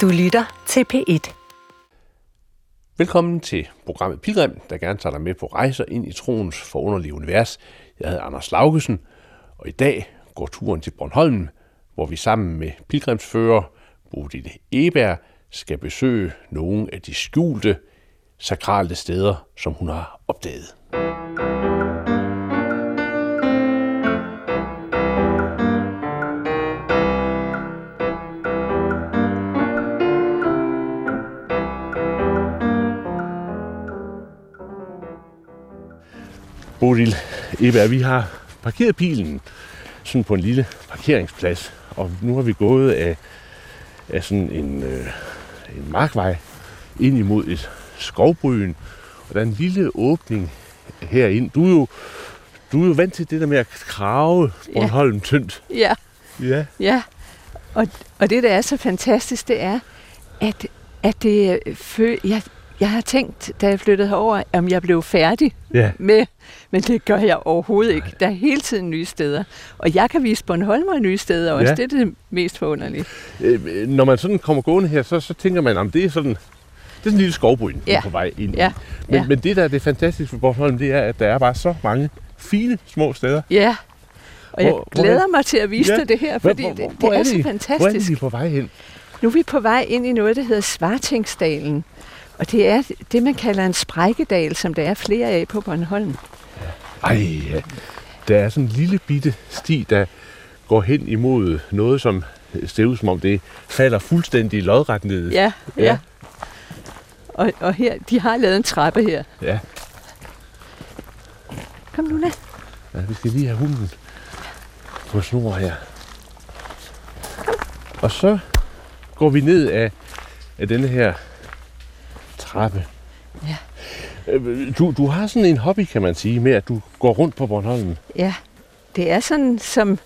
Du lytter til P1. Velkommen til programmet Pilgrim, der gerne tager dig med på rejser ind i troens forunderlige univers. Jeg hedder Anders Laugesen, og i dag går turen til Bornholm, hvor vi sammen med pilgrimsfører Bodil Eberg skal besøge nogle af de skjulte, sakrale steder, som hun har opdaget. Bodil Eberg, vi har parkeret bilen sådan på en lille parkeringsplads, og nu har vi gået af, af sådan en, øh, en markvej ind imod et skovbryn, og der er en lille åbning herind. Du er jo, du er jo vant til det der med at krave Bornholm ja. tyndt. Ja, Ja. ja. Og, og det, der er så fantastisk, det er, at, at det, fø- jeg, jeg har tænkt, da jeg flyttede herover, om jeg blev færdig Ja. med, men det gør jeg overhovedet ikke. Der er hele tiden nye steder. Og jeg kan vise Bornholmer nye steder også. Ja. Det er det mest forunderlige. Øh, når man sådan kommer gående her, så, så tænker man, om det er sådan, det er sådan en lille skovbryn, er Ja. på vej ind. Ja, Men, ja. men det, der er det fantastiske for Bornholm, det er, at der er bare så mange fine små steder. Ja. Og jeg Hvor- hvor glæder er- mig til at vise Ja. dig det her, fordi det, det hvor er, så I- fantastisk. Hvor er er på vej hen? Nu er vi på vej ind i noget, der hedder Svartingsdalen. Og det er det, man kalder en sprækkedal, som der er flere af på Bornholm. Ej, ja. der er sådan en lille bitte sti, der går hen imod noget, som ser ud som om det falder fuldstændig lodret ned. Ja, ja. Ja. Og, og her, de har lavet en trappe her. ja. Kom nu ned. ja vi skal lige have hunden på snor her. Og så går vi ned af, af denne her trappe. Ja. Øh, Du, du har sådan en hobby, kan man sige, med at du går rundt på Bornholm. Ja, det er sådan som,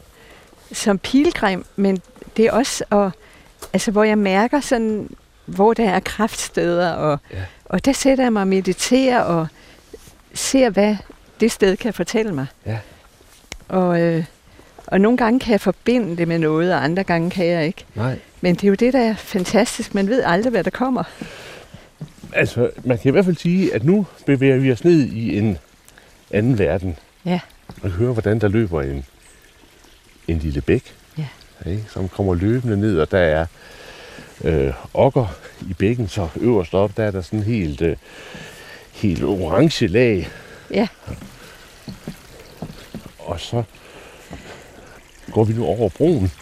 som pilgrim, men det er også, og, altså, hvor jeg mærker sådan, hvor der er kraftsteder, og, ja. og der sætter jeg mig og mediterer og ser, hvad det sted kan fortælle mig. Ja. Og, øh, og nogle gange kan jeg forbinde det med noget, og andre gange kan jeg ikke. Nej. Men det er jo det, der er fantastisk. Man ved aldrig, hvad der kommer. Altså, man kan i hvert fald sige, at nu bevæger vi os ned i en anden verden. Ja. Og høre, hvordan der løber en, en lille bæk, Ja. ikke, som kommer løbende ned, og der er øh, okker i bækken, så øverst op, der er der sådan helt, øh, helt orange lag. Ja. Og så går vi nu over broen.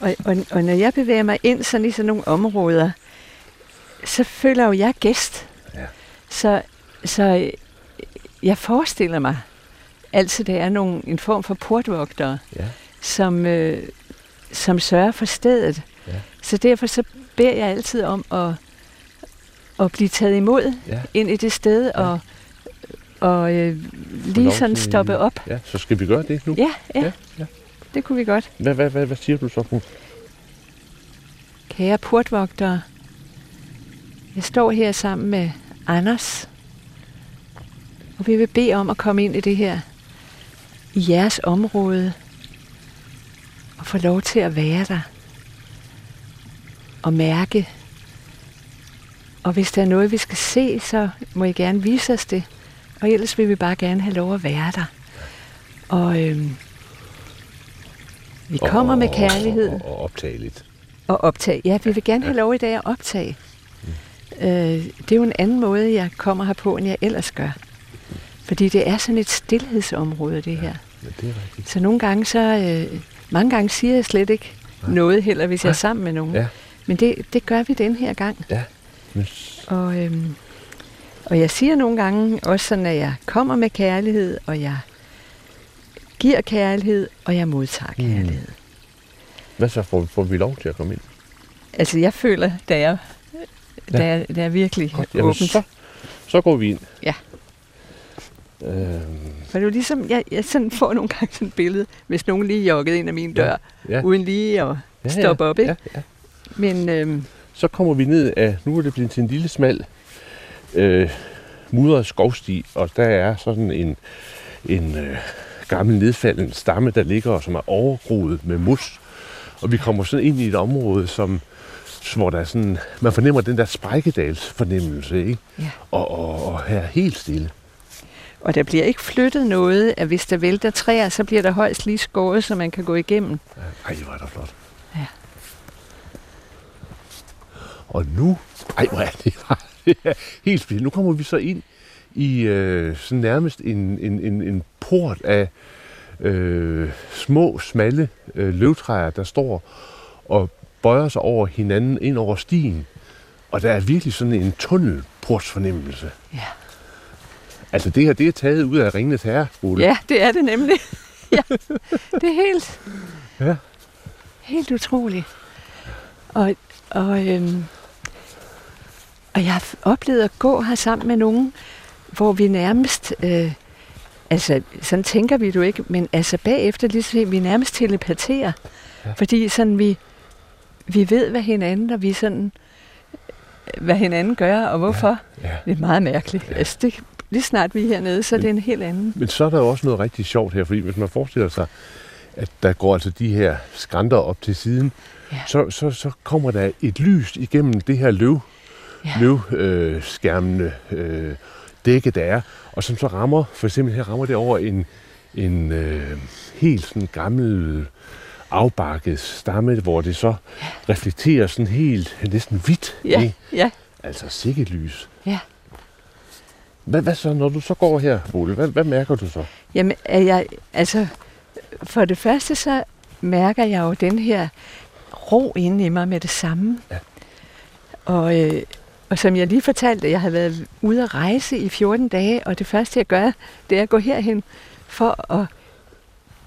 Og, og, og når jeg bevæger mig ind sådan i sådan nogle områder, så føler jeg jo, jeg er gæst. Ja. Så, så øh, jeg forestiller mig altid, der er nogle, en form for portvogtere, Ja. som, øh, som sørger for stedet. Ja. Så derfor så beder jeg altid om at, at blive taget imod Ja. ind i det sted, Ja. og, og øh, lige sådan stoppe op. Ja, så skal vi gøre det nu. Ja, ja, Ja, ja. det kunne vi godt. Hvad, hvad, hvad, hvad siger du så? Bo? Kære portvogtere, jeg står her sammen med Anders, og vi vil bede om at komme ind i det her, i jeres område, og få lov til at være der, og mærke. Og hvis der er noget, vi skal se, så må I gerne vise os det, og ellers vil vi bare gerne have lov at være der. Og øhm, vi kommer med kærlighed Og, og, og optage lidt. at optage. Ja, vi vil gerne have lov i dag at optage. Øh, det er jo en anden måde, jeg kommer her på, end jeg ellers gør. Fordi det er sådan et stillhedsområde, det her. Men det er rigtigt. Så nogle gange, så... Øh, mange gange siger jeg slet ikke Nej. noget heller, hvis jeg Nej. er sammen med nogen. Ja. Men det, det gør vi den her gang. Ja. Men, Og, øhm, og jeg siger nogle gange også sådan, at jeg kommer med kærlighed, og jeg giver kærlighed, og jeg modtager Mm. kærlighed. hvad så? Får, får vi lov til at komme ind? Altså, jeg føler, da jeg, da jeg, da jeg virkelig Godt, jamen, åbent. så, så går vi ind. Ja. Øhm, For det er jo ligesom, jeg, jeg sådan får nogle gange sådan et billede, hvis nogen lige joggede ind ad min dør, Ja. ja. uden lige at ja, stoppe op, ikke? Ja, ja. Men øhm, Så kommer vi ned af, nu er det blevet til en lille smal øh, mudret skovsti, og der er sådan en, en øh, gammel nedfalden stamme, der ligger og som er overgroet med mus. Og vi kommer sådan ind i et område, som, hvor der er sådan, man fornemmer den der sprækedals fornemmelse, ikke? Ja. Og, og, og her er helt stille. Og der bliver ikke flyttet noget, at hvis der vælter træer, så bliver der højst lige skåret, så man kan gå igennem. Ej, hvor er det flot. Ja. Og nu, ej, hvor er det helt specielt. Nu kommer vi så ind i øh, sådan nærmest en, en, en, en port af øh, små, smalle øh, løvtræer, der står og bøjer sig over hinanden ind over stien. Og der er virkelig sådan en tunnelportsfornemmelse. Ja. Altså det her, det er taget ud af Ringenes Herre, Ole. Ja, det er det nemlig. ja, det er helt, Ja. helt utroligt. Og, og, øhm, og jeg har oplevet at gå her sammen med nogen, hvor vi nærmest, øh, altså sådan tænker vi du ikke, men altså bagefter lige så vi nærmest telepaterer. Ja. Fordi sådan vi, vi ved, hvad hinanden, og vi sådan, hvad hinanden gør, og hvorfor. ja. Det er meget mærkeligt. Ja. Ja. Altså det, lige snart vi er hernede, så er det en helt anden. Men så er der jo også noget rigtig sjovt her, fordi hvis man forestiller sig, at der går altså de her skrænter op til siden, Ja. så, så, så kommer der et lys igennem det her løv, Ja. løvskærmende øh, skærmende, øh, dække, der er, og som så rammer, for eksempel her rammer det over en, en øh, helt sådan gammel afbakket stamme, hvor det så reflekterer sådan helt næsten hvidt. Ja, ikke? ja, Altså sikkert lys. ja. Hvad, hvad så, når du så går her, Ole? Hvad, hvad mærker du så? Jamen, er jeg, altså, for det første så mærker jeg jo den her ro inde i mig med det samme. Ja. Og, øh, og som jeg lige fortalte, jeg har været ude at rejse i 14 dage, og det første jeg gør, det er at gå herhen for at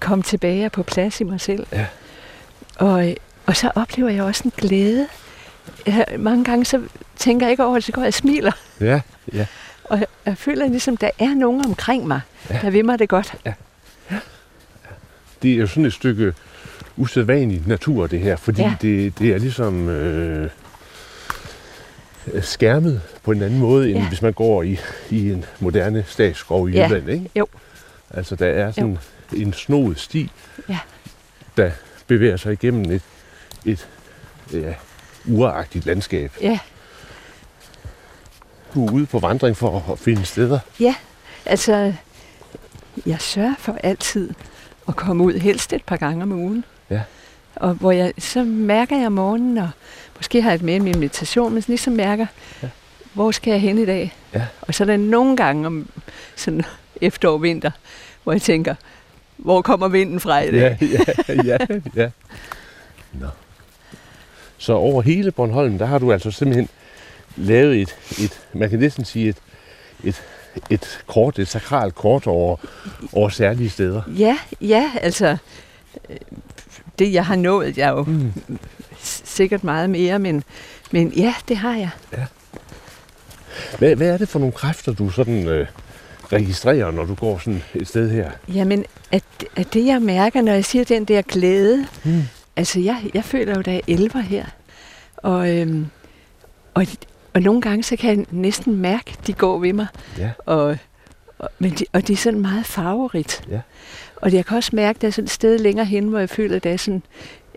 komme tilbage og på plads i mig selv. Ja. Og, øh, og så oplever jeg også en glæde. Jeg, mange gange så tænker jeg ikke over det, så går jeg og smiler. Ja, ja. Og jeg, jeg føler ligesom, der er nogen omkring mig, Ja. ja. der vil mig det godt. det er jo sådan et stykke usædvanlig natur, det her, fordi ja. Ja. det, det er ligesom øh, skærmet på en anden måde, end ja. Ja. hvis man går i, i en moderne statsskov i Ja. Jylland. Ikke? Jo. Altså, der er sådan en snoet sti, Ja. der bevæger sig igennem et, et ja, uragtigt landskab. Ja, Du er ude på vandring for at finde steder. ja. Altså, jeg sørger for altid at komme ud helst et par gange om ugen. Ja. Og hvor jeg, så mærker jeg om morgenen, og måske har jeg det med i min meditation, men ligesom mærker, Ja. hvor skal jeg hen i dag? Ja. Og så er der nogle gange om sådan efterår vinter, hvor jeg tænker, hvor kommer vinden fra i dag? Ja, ja, ja, ja. Nå. Så over hele Bornholm, der har du altså simpelthen lavet et, et man kan næsten sige et, et, et kort, et sakralt kort over, over særlige steder. Ja, ja, altså øh, det jeg har nået, jeg er jo Mm. sikkert meget mere, men, men ja, det har jeg. Hvad, hvad er det for nogle kræfter, du sådan øh, registrerer, når du går sådan et sted her? Jamen, at, at det jeg mærker, når jeg siger den der glæde, Mm. altså jeg, jeg føler jo, der er elver her, og, øhm, og, og nogle gange så kan jeg næsten mærke, de går ved mig, Ja, og, og, men de, og det er sådan meget farverigt. Ja. Og jeg kan også mærke, at der er sådan et sted længere hen, hvor jeg føler, at der er sådan,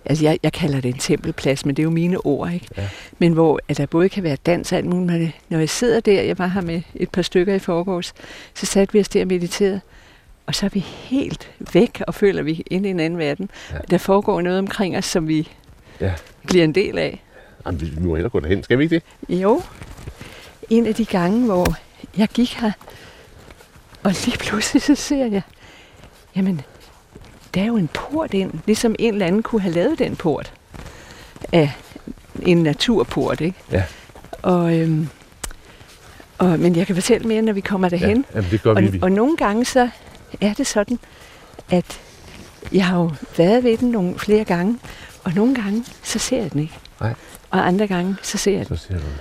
altså jeg, jeg kalder det en tempelplads, men det er jo mine ord, ikke? Ja. Men hvor at der både kan være dans og alt muligt, men når jeg sidder der, jeg var her med et par stykker i forgårs, så satte vi os der og mediterede, og så er vi helt væk og føler, vi inde i en anden verden. Ja. Der foregår noget omkring os, som vi Ja. bliver en del af. Jamen, vi må hellere gå derhen. Skal vi ikke det? Jo, en af de gange, hvor jeg gik her, og lige pludselig så ser jeg, jamen, der er jo en port ind, ligesom en eller anden kunne have lavet den port af en naturport, ikke? Ja. Og, øhm, og, men jeg kan fortælle mere, når vi kommer derhen. Ja, jamen, det gør Og, vi. og nogle gange så er det sådan, at jeg har jo været ved den nogle flere gange, og nogle gange så ser jeg den ikke. Nej. Og andre gange så ser jeg den. Så ser du det.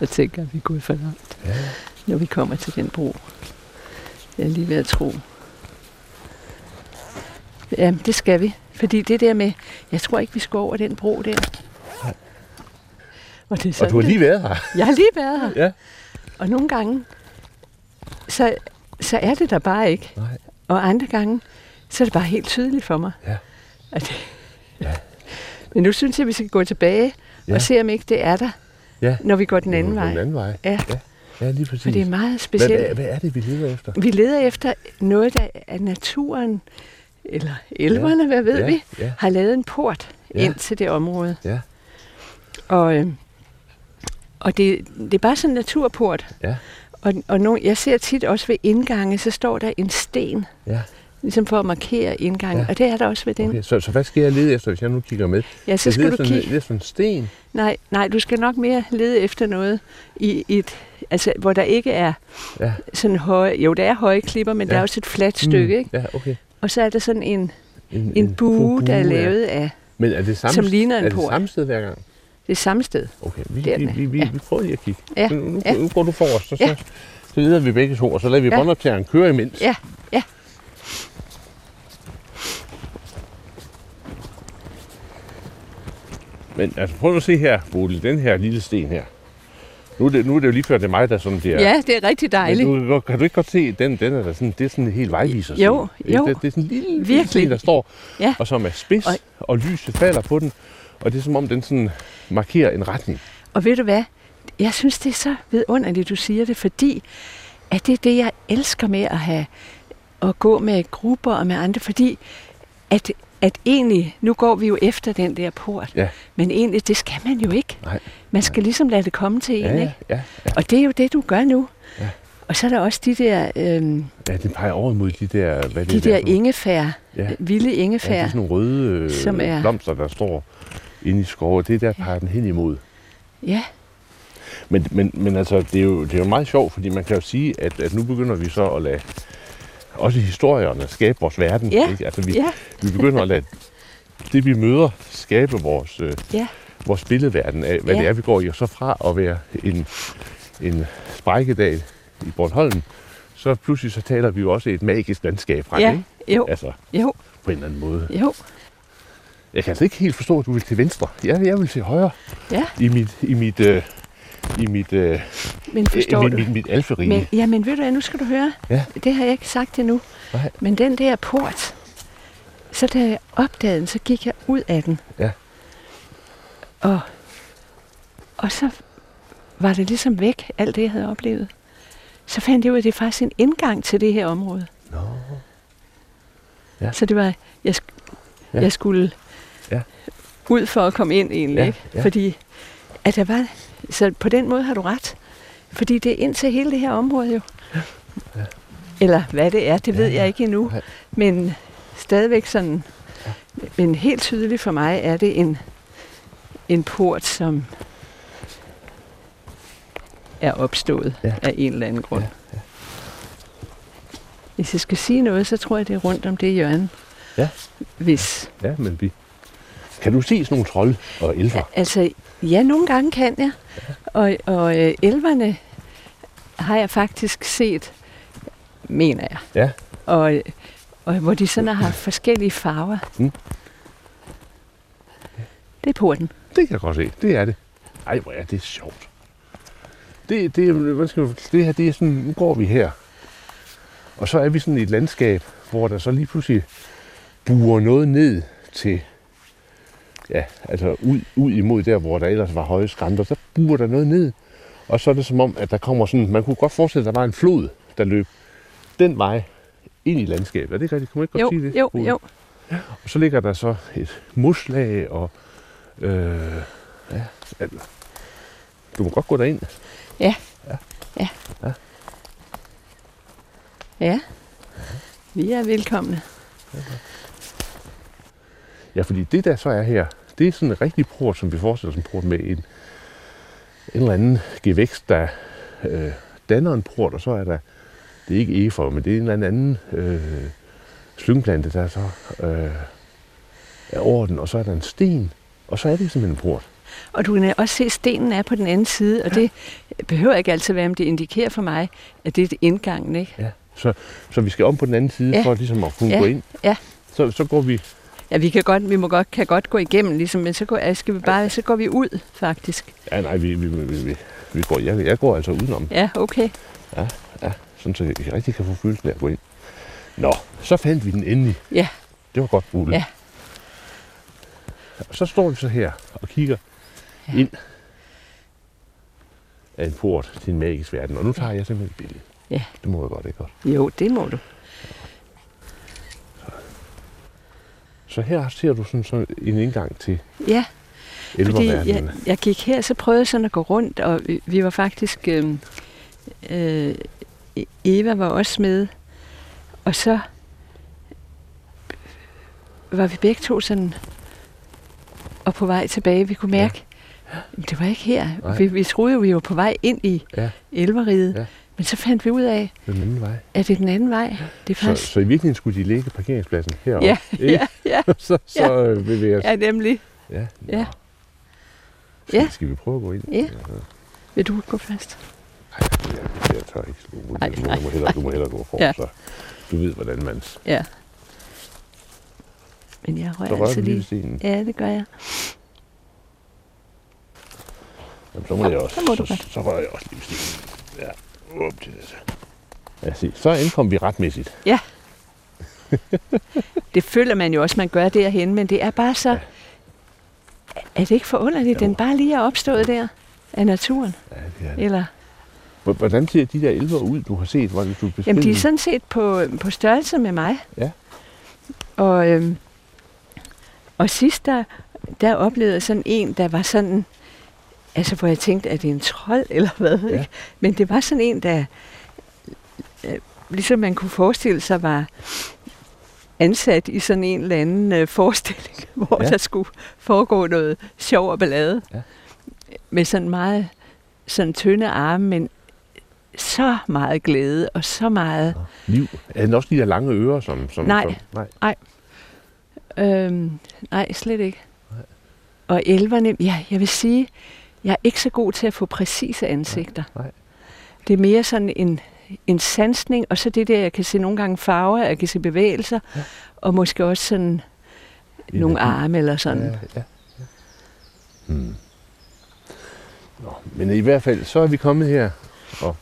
Jeg tænker, at vi er gået for langt, Ja. Når vi kommer til den bro. Jeg er lige ved at tro. Ja, det skal vi. Fordi det der med, jeg tror ikke, vi skal over den bro der. Nej. Og, det er Og sådan, du har lige været her. Jeg har lige været her. Ja. Og nogle gange, så, så er det der bare ikke. Nej. Og andre gange, så er det bare helt tydeligt for mig. Ja. At det, Ja. Men nu synes jeg, vi skal gå tilbage Ja. og se, om ikke det er der, Ja. når vi går den anden Den vej. anden vej. Ja. Ja, ja lige præcis. For det er meget specielt. hvad, hvad er det, vi leder efter? Vi leder efter noget, der er naturen, eller elverne, ja. hvad ved ja, vi, Ja, har lavet en port Ja. ind til det område. ja, Og, øh, og det, det er bare sådan en naturport. ja, Og, og nu, jeg ser tit også ved indgange, så står der en sten, ja. Ligesom for at markere indgangen. Ja. Ja. Og det er der også ved den. Okay, så, så hvad skal jeg lede efter, hvis jeg nu kigger med? Ja, så Jeg skal leder du en- kigge. efter en sten. Nej, nej, du skal nok mere lede efter noget, i, et, altså, hvor der ikke er Ja. sådan høje... Jo, der er høje klipper, men ja. der Ja. er også et fladt stykke, ikke? Ja, okay. Og så er der sådan en, En, en bue, der er ja. lavet af Men er det samme, som ligner en er det port. samme sted hver gang? det samme sted. Okay, vi, er vi, vi, vi, ja. vi prøver lige at kigge. Ja, Nu, nu, ja. nu går du forrest, så, Ja. så, så leder vi begge to, og så lader vi Ja. båndoptageren køre imens. Ja, ja. Men altså, prøv at se her, Bodil, den her lille sten her. Nu er det, nu er det jo lige før, det er mig, der sådan bliver... Ja, det er rigtig Men dejligt. du, kan du ikke godt se, den, den er da sådan, det er sådan en helt vejviser. Jo, jo. Det, det er sådan en lille, Virkelig. sten, der står, Ja. og som er spids, og, Og- og lyset falder på den. Og det er som om, den sådan markerer en retning. Og ved du hvad? Jeg synes, det er så vidunderligt, du siger det, fordi at det er det, jeg elsker med at have at gå med grupper og med andre, fordi at, at egentlig, nu går vi jo efter den der port, Ja. men egentlig, det skal man jo ikke. Nej. Man skal ligesom lade det komme til en, Ja, ikke? ja, ja, ja. Og det er jo det, du gør nu. Ja. Og så er der også de der, øhm, Ja, den peger over mod de der... Hvad de det, der er nogle- ingefær, Ja. vilde Ja, det ingefær. er sådan nogle røde øh, Som er- blomster, der står inde i skove. Det er der, peger den hen imod. Ja, Men, men, men altså, det er, jo, det er jo meget sjovt, fordi man kan jo sige, at, at nu begynder vi så at lade også historierne skabe vores verden. Ja, Ikke? Altså, vi, ja, vi begynder at lade det, vi møder, skabe vores, øh, ja, vores billedverden af, hvad Ja. det er, vi går i. Og så fra at være en, en sprækkedal i Bornholm, så pludselig så taler vi jo også et magisk landskab fra ja, ikke? jo, Altså, jo, på en eller anden måde. jo, Jeg kan altså ikke helt forstå, at du vil til venstre. Jeg, jeg vil til højre ja, i mit, i mit, øh, i mit, øh, men forstår mit, du? mit, mit alferige. Men, ja, men ved du hvad, nu skal du høre. Ja. Det har jeg ikke sagt endnu. Nej. Men den der port, så da jeg opdagede den, så gik jeg ud af den. Ja. Og, og så var det ligesom væk, alt det, jeg havde oplevet. Så fandt jeg ud af, at det er faktisk en indgang til det her område. Nå. Ja. Så det var, jeg, Ja. jeg skulle Ja. ud for at komme ind egentlig. Ja, Ikke? ja. Fordi at der var, så på den måde har du ret. Fordi det er ind til hele det her område jo. Ja. Eller hvad det er, det Ja, ved ja. jeg ikke endnu. Men stadigvæk sådan, men helt tydeligt for mig er det en, en port, som er opstået Ja. af en eller anden grund. Ja, Hvis jeg skal sige noget, så tror jeg, det er rundt om det hjørne. Ja. Hvis. Ja, men vi... Kan du se sådan nogle trolde og elver? Altså, ja, nogle gange kan jeg. Og, og øh, elverne har jeg faktisk set, mener jeg. Ja. Og, og hvor de sådan har haft forskellige farver. Mm. Det er porten. Det kan jeg godt se. Det er det. Ej, hvor er det sjovt. Det, det, hvad skal man, det her, det er sådan, nu går vi her. Og så er vi sådan i et landskab, hvor der så lige pludselig buer noget ned til, ja, altså ud, ud imod der, hvor der ellers var høje skrænter. Så buer der noget ned. Og så er det som om, at der kommer sådan, man kunne godt forestille, at der var en flod, der løb den vej ind i landskabet. Er det rigtigt? Kan man ikke godt Jo, sige det? jo, Bodil? jo. Og så ligger der så et muslag, og øh, ja, du må godt gå derind. Ja. Vi er velkomne. Ja, fordi det der så er her, det er sådan en rigtig port, som vi forestiller os en port med en, en eller anden gevækst, der øh, danner en port, og så er der, det er ikke efor, men det er en eller anden øh, slyngplante, der så øh, er over den, og så er der en sten, og så er det simpelthen en port. Og du kan også se, at stenen er på den anden side, og det behøver ikke altid være, men det indikerer for mig, at det er indgangen, ikke? Ja. Så, så vi skal om på den anden side, Ja. for ligesom at kunne Ja. gå ind. Ja. Så, så går vi Ja, vi kan godt, vi må godt, kan godt gå igennem, ligesom, men så går, skal vi bare, så går vi ud, faktisk. Ja, nej, vi, vi, vi, vi, vi går, jeg, jeg går altså udenom, Ja, okay. sådan så jeg rigtig kan få følelsen af at gå ind. Nå, så fandt vi den endelig. Ja. Det var godt, Bulle. Ja. Og så står vi så her og kigger Ja. ja. ind af en port til en magisk verden. Og nu tager jeg simpelthen et billede. Ja. Det må jeg godt, ikke godt? Jo, det må du. Så her ser du sådan, sådan en indgang til Ja, fordi jeg, jeg gik her, så prøvede jeg sådan at gå rundt, og vi, vi var faktisk... Øh, øh, Eva var også med, og så var vi begge to sådan og på vej tilbage. Vi kunne mærke, ja. det var ikke her. Nej. Vi, vi troede jo, vi var på vej ind i Ja. Elveriget, Ja. Men så fandt vi ud af, Den anden vej. at det er den anden vej. Det er Så, faktisk... så i virkeligheden skulle de lægge parkeringspladsen heroppe. Ja, ikke? ja, ja, så så ja. vil vi os. ja, nemlig. Ja. Ja. Skal, Ja. skal vi prøve at gå ind? Ja. Vil du gå først? Nej, jeg, jeg tør ikke ud. Nej, Du, nej, må hellere, du må hellere gå for, Ja. ja. så du ved, hvordan man... Ja. Men jeg Så rører rører altså du lige lige. Ja, det gør jeg. Jamen, så må jeg også. så må du så, så rører jeg også lige stenen. Ja, up til det. Ja, se. Så indkom vi retmæssigt. Det føler man jo også, man gør derhen, men det er bare så... Ja. Er det ikke forunderligt, Jo. den bare lige er opstået der af naturen? Ja, det er det. Eller, Hvordan ser de der elver ud, du har set? Hvordan du beskriver jamen, de er sådan set på, på størrelse med mig. Ja. Og, øhm, og sidst, der, der oplevede jeg sådan en, der var sådan... Altså, hvor jeg tænkte, er det en trold, eller hvad? Ja. Ikke? Men det var sådan en, der... Øh, ligesom man kunne forestille sig, var ansat i sådan en eller anden øh, forestilling, hvor Ja. ja. der skulle foregå noget sjov og ballade. Ja. Med sådan meget sådan tynde arme, men så meget glæde og så meget... Liv. Er den også de der lange ører, som... som Nej. Som, nej. Øhm, nej, slet ikke. Og elverne, ja, jeg vil sige, jeg er ikke så god til at få præcise ansigter. nej. Det er mere sådan en, en sansning, og så det der, jeg kan se nogle gange farver, jeg kan se bevægelser, Ja. og måske også sådan nogle Energi. arme eller sådan. Ja, ja. ja. Hmm. Nå, men i hvert fald, så er vi kommet her, og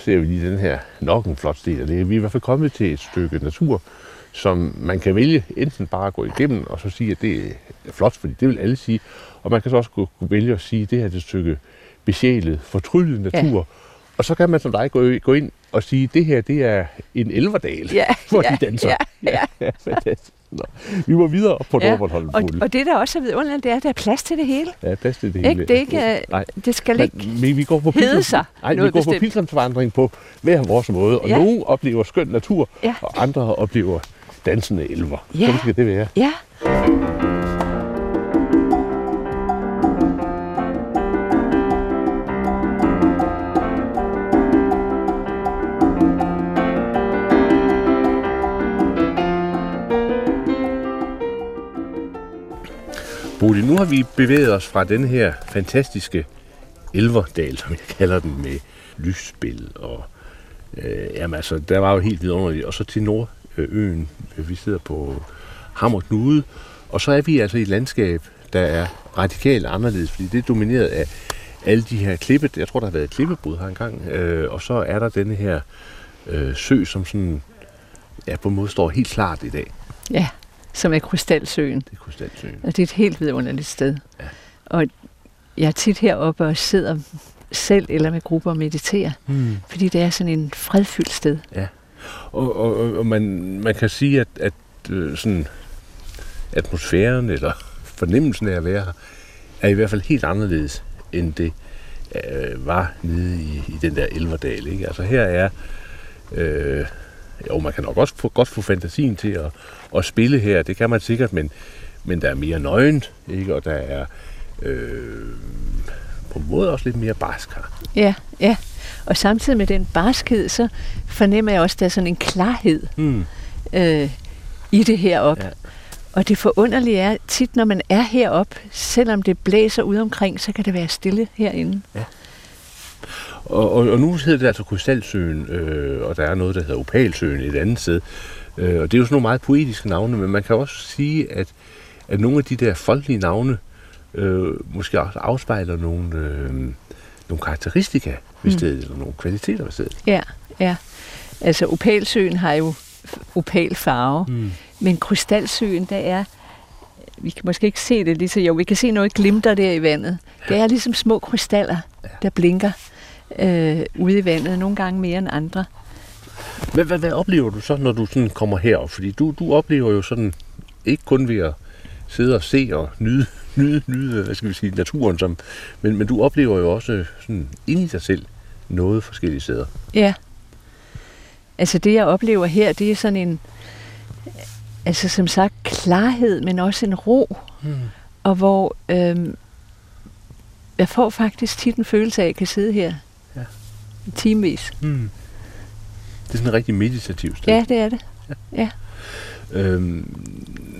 ser vi lige den her nok en flot sted, det er, vi er i hvert fald kommet til et stykke natur, som man kan vælge enten bare at gå igennem, og så sige, at det er flot, fordi det vil alle sige, og man kan så også kunne vælge at sige, at det her er et stykke besjælet, fortryllet natur, og så kan man som dig gå, gå ind og sige, at det her det er en elverdal, Ja, hvor ja, de danser. ja, ja. ja fantastisk. Nå. Vi må videre op på Ja, Nordbornholm. Og, og det, der også er vidunderligt, det er, at der er plads til det hele. Ja, plads til det Ikke? hele. Det, er ikke, øh, Nej, det skal ikke... men, vi går på hedde sig Nej, vi går på bestemt. pilgrimsvandring på hver vores måde, og Ja. nogle oplever skøn natur, Ja. og andre oplever dansende elver. Ja. Sådan skal det være. Ja, Bodil, nu har vi bevæget os fra den her fantastiske elverdal, som jeg kalder den, med lysspil og øh, jamen altså, der var jo helt vidunderligt. Og så til Nordøen, vi sidder på Hammer Knude, og så er vi altså i et landskab, der er radikalt anderledes, fordi det er domineret af alle de her klippet, jeg tror, der har været et klippebrud her engang, øh, og så er der denne her øh, sø, som sådan, ja, på en måde står helt klart i dag. ja, som er Krystalsøen. Det er Krystalsøen. Og det er et helt vidunderligt sted. Ja. Og jeg er tit heroppe og sidder selv eller med grupper og mediterer, Hmm. fordi det er sådan en fredfyldt sted. Og, og, og- og man, man kan sige, at, at øh, sådan atmosfæren eller fornemmelsen af at være her, er i hvert fald helt anderledes, end det øh, var nede i, i den der Elverdal. Ikke? Altså her er, øh, jo man kan nok også få, godt få fantasien til at, at spille her, det kan man sikkert, men, men der er mere nøgent, ikke? og der er øh, på en måde også lidt mere barsk her. Ja, ja. Og samtidig med den barskhed, så fornemmer jeg også, at der er sådan en klarhed Hmm. øh, i det heroppe. Ja. Ja. Og det forunderlige er, tit når man er heroppe, selvom det blæser ud omkring, så kan det være stille herinde. Og, og, og nu hedder det altså Krystalsøen, øh, og der er noget, der hedder Opalsøen et andet sted. Øh, og det er jo sådan nogle meget poetiske navne, men man kan også sige, at, at nogle af de der folkelige navne øh, måske også afspejler nogle, øh, nogle karakteristika ved Mm. stedet, eller nogle kvaliteter ved stedet. Ja, ja. Altså Opalsøen har jo opal farve. Mm. Men krystalsøen, der er, vi kan måske ikke se det lige så jo, vi kan se noget glimter der i vandet. Det er ligesom små krystaller, der blinker øh, ude i vandet, nogle gange mere end andre. Hvad, hvad, hvad oplever du så, når du sådan kommer herop? Fordi du, du oplever jo sådan, ikke kun ved at sidde og se og nyde, nyde, nyde hvad skal vi sige, naturen, som, men, men du oplever jo også sådan inde i dig selv noget forskellige steder. Ja. Altså det, jeg oplever her, det er sådan en, altså som sagt, klarhed, men også en ro. Mm. Og hvor øhm, jeg får faktisk tit en følelse af, at jeg kan sidde her Ja. timevis. Mm. Det er sådan en rigtig meditativ sted. Ja, det er det. Øhm,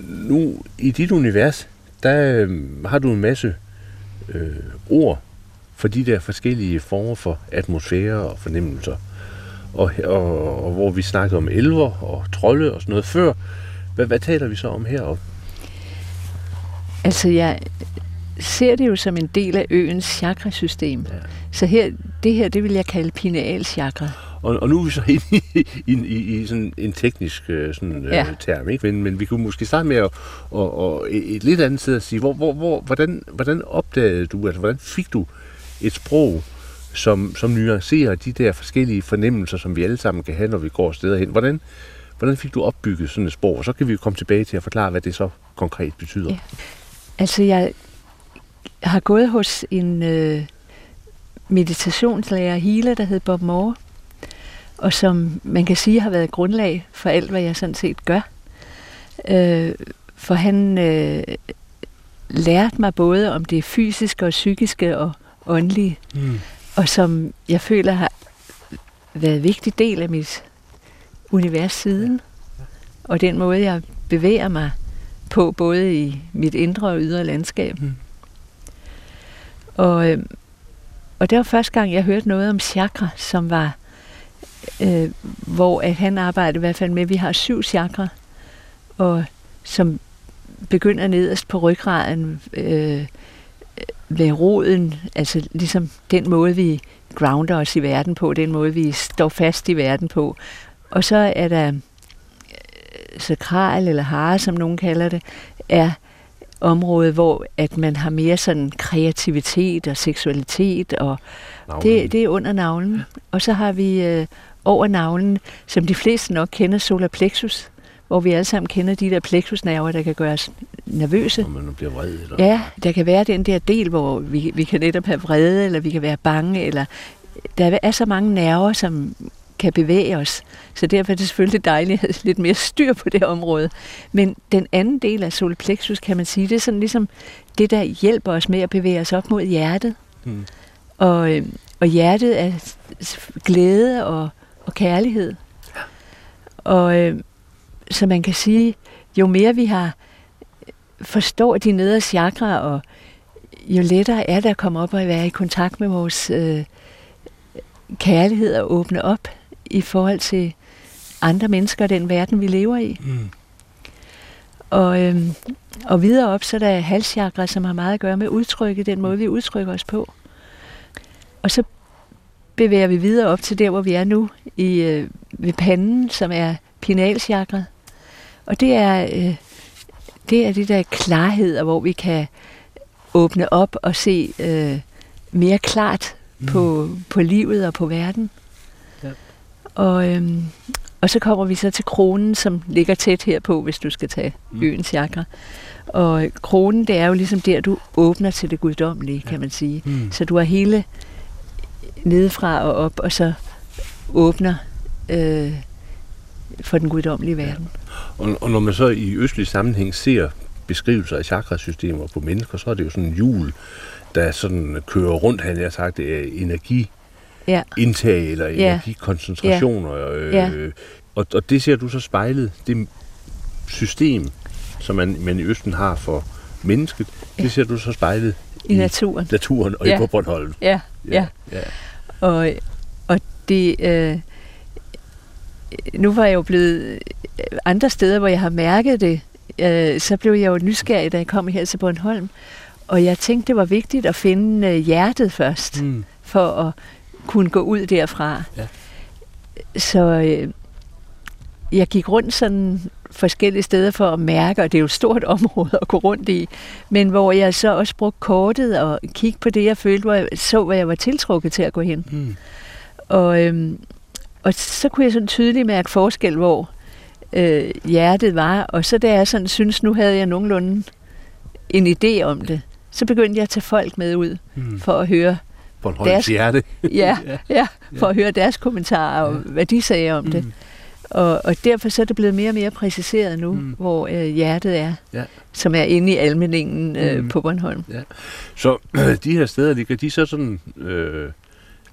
nu, i dit univers, der øhm, har du en masse øh, ord for de der forskellige former for atmosfære og fornemmelser. Og, og, og hvor vi snakkede om elver og trolde og sådan noget før. Hvad, hvad taler vi så om heroppe? Altså, jeg ser det jo som en del af øens chakrasystem. Ja. Så her, det her, det vil jeg kalde pineal chakra. Og, og nu er vi så inde i, i, i, i sådan en teknisk øh, sådan, Ja. ja. term, ikke? Men, men vi kunne måske starte med at, og, og et et lidt andet sted at sige, hvor, hvor, hvor, hvordan, hvordan opdagede du, altså hvordan fik du et sprog, som, som nuancerer de der forskellige fornemmelser, som vi alle sammen kan have, når vi går steder hen? Hvordan, hvordan fik du opbygget sådan et sprog? Og så kan vi jo komme tilbage til at forklare, hvad det så konkret betyder. Ja. Altså, jeg har gået hos en øh, meditationslærer, healer, der hed Bob Moore, og som man kan sige har været grundlag for alt, hvad jeg sådan set gør. Øh, for han øh, lærte mig både om det fysiske og psykiske og åndelige, Mm. og som jeg føler har været en vigtig del af mit univers siden, og den måde, jeg bevæger mig på, både i mit indre og ydre landskab. Mm. Og, øh, og det var første gang, jeg hørte noget om chakra, som var, øh, hvor at han arbejdede i hvert fald med, at vi har syv chakra, og som begynder nederst på ryggraden øh, ved roden, altså ligesom den måde, vi grounder os i verden på, den måde, vi står fast i verden på. Og så er der øh, sakral eller hare, som nogen kalder det, er område, hvor at man har mere sådan kreativitet og seksualitet, og det, det er under navlen. Og så har vi øh, over navlen, som de fleste nok kender, solar plexus, hvor vi alle sammen kender de der plexusnerver, der kan gøre os nervøse. Når man bliver vred. Eller... Ja, der kan være den der del, hvor vi, vi kan netop have vrede, eller vi kan være bange, eller der er så mange nerver, som kan bevæge os. Så derfor er det selvfølgelig dejligt at have lidt mere styr på det område. Men den anden del af solar plexus, kan man sige, det er sådan ligesom det, der hjælper os med at bevæge os op mod hjertet. Mm. Og, øh, og hjertet er glæde og, og kærlighed. Og øh, så man kan sige, jo mere vi har forstår de nedre chakra, og jo lettere er det at komme op og være i kontakt med vores øh, kærlighed og åbne op i forhold til andre mennesker og den verden, vi lever i. Mm. Og, øhm, og videre op, så er der halschakra, som har meget at gøre med udtrykket, den måde, vi udtrykker os på. Og så bevæger vi videre op til der, hvor vi er nu, i, øh, ved panden, som er pinalchakra. Og det er, øh, det er det der klarhed, hvor vi kan åbne op og se øh, mere klart på, på livet og på verden. Ja. Og, øhm, og så kommer vi så til kronen, som ligger tæt herpå, hvis du skal tage Mm. mm. øens chakra. Og kronen, det er jo ligesom der, du åbner til det guddommelige, kan man sige. Mm. Så du har hele nedefra og op, og så åbner øh, for den guddommelige verden. Og, og når man så i østlig sammenhæng ser beskrivelser af chakrasystemer på mennesker, så er det jo sådan en hjul, der sådan kører rundt, han har sagt, det er energi Ja. indtag eller Ja. energikoncentrationer. Øh, Ja. og, og det ser du så spejlet, det system, som man, man i Østen har for mennesket, Ja. det ser du så spejlet I naturen. naturen og Ja. i på Bornholm. Ja, ja. ja. Og, og det... Øh, nu var jeg jo blevet andre steder, hvor jeg har mærket det, øh, så blev jeg jo nysgerrig, da jeg kom her til Bornholm. Og jeg tænkte, det var vigtigt at finde øh, hjertet først, Mm. for at kunne gå ud derfra. Ja. Så, øh, jeg gik rundt sådan forskellige steder for at mærke, og det er jo et stort område at gå rundt i, men hvor jeg så også brugte kortet og kigge på det, jeg følte, hvor jeg så, hvad jeg var tiltrukket til at gå hen. Mm. Og, øhm, og så kunne jeg sådan tydeligt mærke forskel, hvor øh, hjertet var. Og så da jeg sådan synes, nu havde jeg nogenlunde en idé om det, så begyndte jeg at tage folk med ud Mm. for at høre, Bornholms Deres- hjerte. ja, ja, for at høre deres kommentarer og hvad de sagde om det. Og, og derfor så er det blevet mere og mere præciseret nu, Mm. hvor øh, hjertet er, Ja. som er inde i almeningen øh, Mm. på Bornholm. Så de her steder ligger de så sådan... Øh,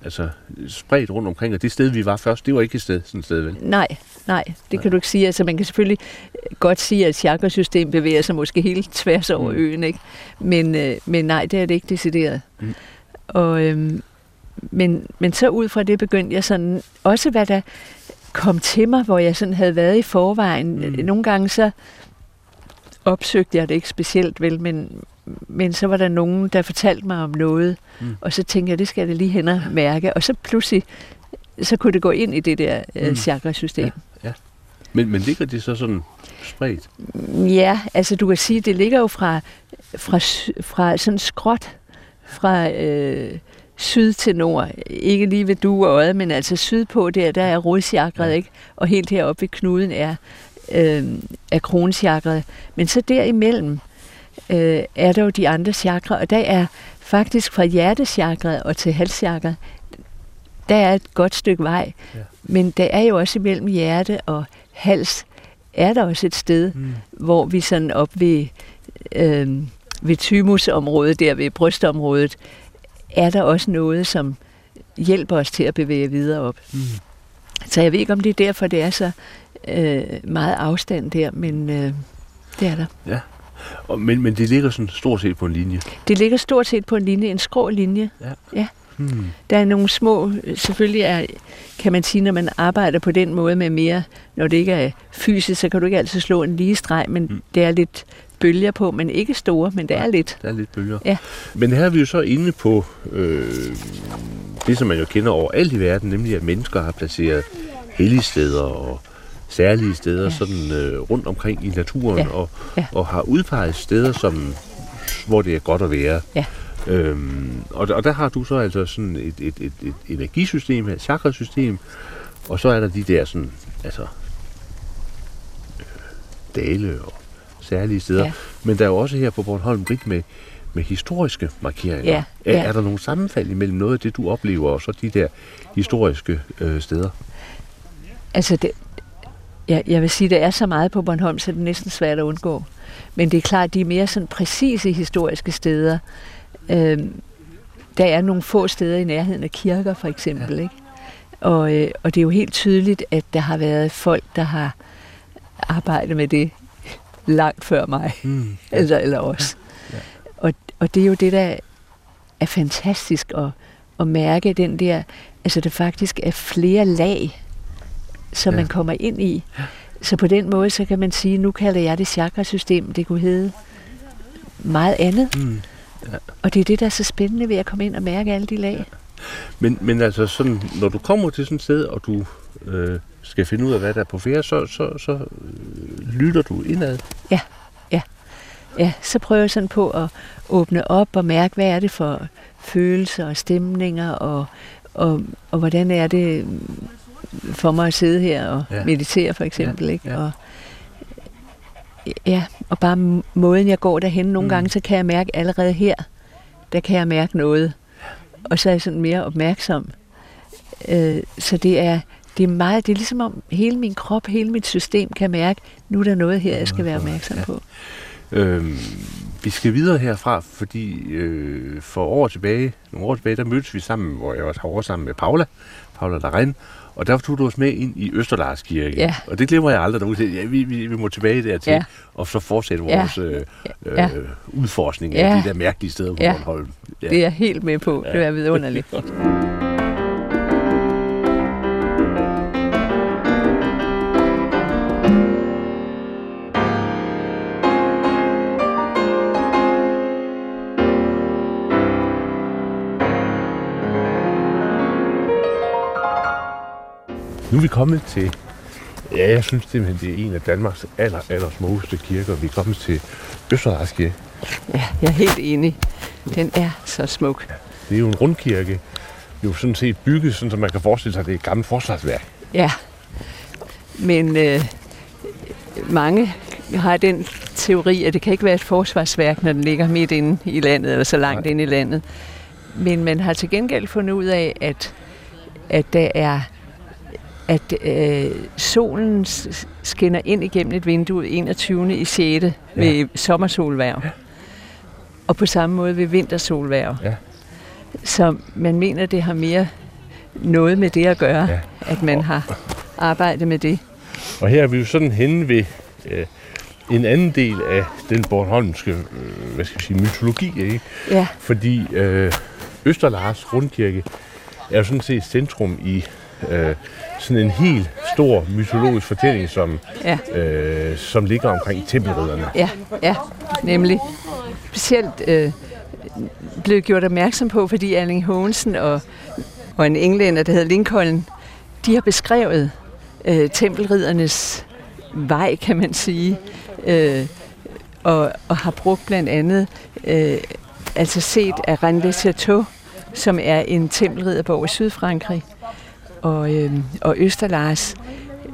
altså spredt rundt omkring, og det sted, vi var først, det var ikke et sted, sådan et sted, vel? Nej, nej, det kan du ikke sige. Altså, man kan selvfølgelig godt sige, at chakrasystem bevæger sig måske helt tværs over Mm. øen, ikke? Men, øh, men nej, det er det ikke decideret. Mm. Og, øhm, men, men så ud fra det begyndte jeg sådan, også hvad der kom til mig, hvor jeg sådan havde været i forvejen. Mm. Mm. Nogle gange så opsøgte jeg det ikke specielt vel, men, men så var der nogen, der fortalte mig om noget, Mm. og så tænkte jeg, det skal jeg da lige hen og mærke. Og så pludselig, så kunne det gå ind i det der Mm. mm. chakrasystem. Men, men ligger det så sådan spredt? Ja, altså du kan sige, det ligger jo fra, fra, fra sådan skråt fra øh, syd til nord. Ikke lige ved du og øjet, men altså sydpå der, der er rodchakret, Ja. ikke? Og helt heroppe ved knuden er, øh, er kronchakret. Men så derimellem øh, er der jo de andre chakrer, og der er faktisk fra hjertechakret og til halschakret, der er et godt stykke vej. Ja. Men der er jo også imellem hjerte og hals, er der også et sted, Mm. hvor vi sådan op ved, øh, ved thymusområdet, der ved brystområdet, er der også noget, som hjælper os til at bevæge videre op. Mm. Så jeg ved ikke, om det er derfor, det er så øh, meget afstand der, men øh, det er der. Og, men, men det ligger sådan stort set på en linje. Det ligger stort set på en linje, en skrå linje. Hmm. Der er nogle små, selvfølgelig er, kan man sige, når man arbejder på den måde med mere, når det ikke er fysisk, så kan du ikke altid slå en lige streg, men Mm. mm. det er lidt bølger på, men ikke store, men det er lidt. Der er lidt bølger. Ja. Men her er vi jo så inde på øh, det, som man jo kender overalt i verden, nemlig at mennesker har placeret helligsteder og særlige steder ja. Ja. sådan øh, rundt omkring i naturen Ja. og, Ja. og har udpeget steder, som, hvor det er godt at være. Ja. Øhm, og, og der har du så altså sådan et, et, et, et energisystem, et chakrasystem, og så er der de der sådan, altså dale og særlige steder. Ja. Men der er jo også her på Bornholm rigt med, med historiske markeringer. Ja, Er, ja. er der nogle sammenfald imellem noget af det, du oplever, og så de der historiske øh, steder? Altså, det, jeg, jeg vil sige, det er så meget på Bornholm, så det er næsten svært at undgå. Men det er klart, de er mere sådan præcise historiske steder. Øhm, der er nogle få steder i nærheden af kirker, for eksempel. Ja. Ikke? Og, øh, og det er jo helt tydeligt, at der har været folk, der har arbejdet med det langt før mig, Mm. eller, eller os. Ja. Og, og det er jo det, der er fantastisk at, at mærke, den der, altså det faktisk er flere lag, som Ja. ja. man kommer ind i. Så på den måde, så kan man sige, nu kalder jeg det chakrasystem, det kunne hedde meget andet. Mm. Og det er det, der er så spændende ved at komme ind og mærke alle de lag. Men, men altså sådan, når du kommer til sådan et sted, og du øh, skal finde ud af, hvad der er på færre, så, så, så øh, lytter du indad. Ja, så prøver jeg sådan på at åbne op og mærke, hvad er det for følelser og stemninger, og, og, og hvordan er det for mig at sidde her og Ja. ja. meditere for eksempel. Ja, ikke? ja. Og, ja, og bare måden, jeg går derhen. Nogle mm. gange, så kan jeg mærke allerede her, der kan jeg mærke noget. Og så er jeg sådan mere opmærksom. Øh, så det er, det er meget, det er ligesom om hele min krop, hele mit system kan mærke, nu er der noget her, jeg skal være opmærksom Ja. på. Øhm, vi skal videre herfra, fordi øh, for år tilbage, nogle år tilbage, der mødtes vi sammen, hvor jeg var over sammen med Paula, Paula Laren, og der tog du os med ind i Østerlars Kirke. Ja. Og det glemmer jeg aldrig derude. Ja, vi, vi, vi må tilbage dertil, Ja. og så fortsætte Ja. vores øh, øh, Ja. udforskning af Ja. de der mærkelige steder på Ja. Bornholm. Ja. Det er jeg helt med på. Det er vidunderligt. Nu er vi kommet til Ja, jeg synes simpelthen, det er en af Danmarks aller, aller smukkeste kirker. Vi er kommet til Østerlars Kirke. Ja, jeg er helt enig. Den er så smuk. Det er jo en rundkirke. Det er jo sådan set bygget, sådan, så man kan forestille sig, at det er et gammelt forsvarsværk. Ja. Men øh, mange har den teori, at det kan ikke være et forsvarsværk, når den ligger midt inde i landet, eller så langt Nej. inde i landet. Men man har til gengæld fundet ud af, at, at der er at øh, solen skinner ind igennem et vindue 21. i 6. Ja. ved sommersolværv. Ja. Og på samme måde ved vintersolværv. Ja. Så man mener, det har mere noget med det at gøre, Ja. ja. at man har arbejdet med det. Og her er vi jo sådan henne ved øh, en anden del af den bornholmske øh, hvad skal vi sige, mytologi, ikke? Ja, Fordi øh, Østerlars Rundkirke er jo sådan set centrum i øh, sådan en helt stor mytologisk fortælling, som, ja, øh, som ligger omkring tempelridderne. ja, ja, nemlig. Specielt øh, blevet gjort opmærksom på, fordi Erling Hogensen og, og en englænder, der hedder Lincoln, de har beskrevet øh, tempelriddernes vej, kan man sige, øh, og, og har brugt blandt andet, øh, altså set af Rennes le Chateau, som er en tempelridderborg i Sydfrankrig, og, øh, og Østerlars,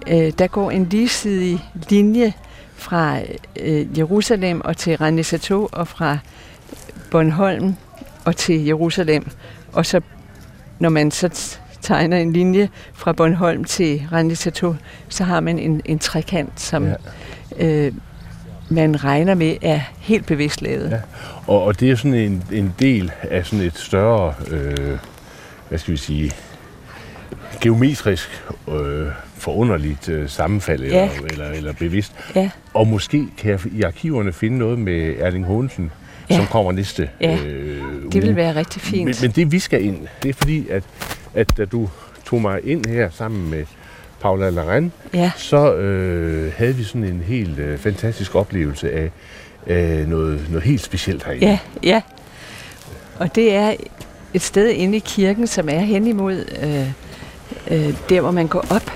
øh, der går en ligesidig linje fra øh, Jerusalem og til Rennes og fra Bornholm og til Jerusalem. Og så, når man så tegner en linje fra Bornholm til Rennes så har man en, en trekant, som ja. øh, man regner med er helt bevidst lavet. Ja. Og, og det er sådan en, en del af sådan et større, øh, hvad skal vi sige, geometrisk øh, forunderligt øh, sammenfald eller, Ja. eller, eller bevidst. Ja, Og måske kan jeg i arkiverne finde noget med Erling Hogensen, ja. Som kommer næste Ja. øh, det vil uge. være rigtig fint. Men, men det vi skal ind, det er fordi, at, at da du tog mig ind her sammen med Paula Laren, Ja, så øh, havde vi sådan en helt øh, fantastisk oplevelse af øh, noget, noget helt specielt herinde. ja, ja. Og det er et sted inde i kirken, som er hen imod øh, øh, der, hvor man går op.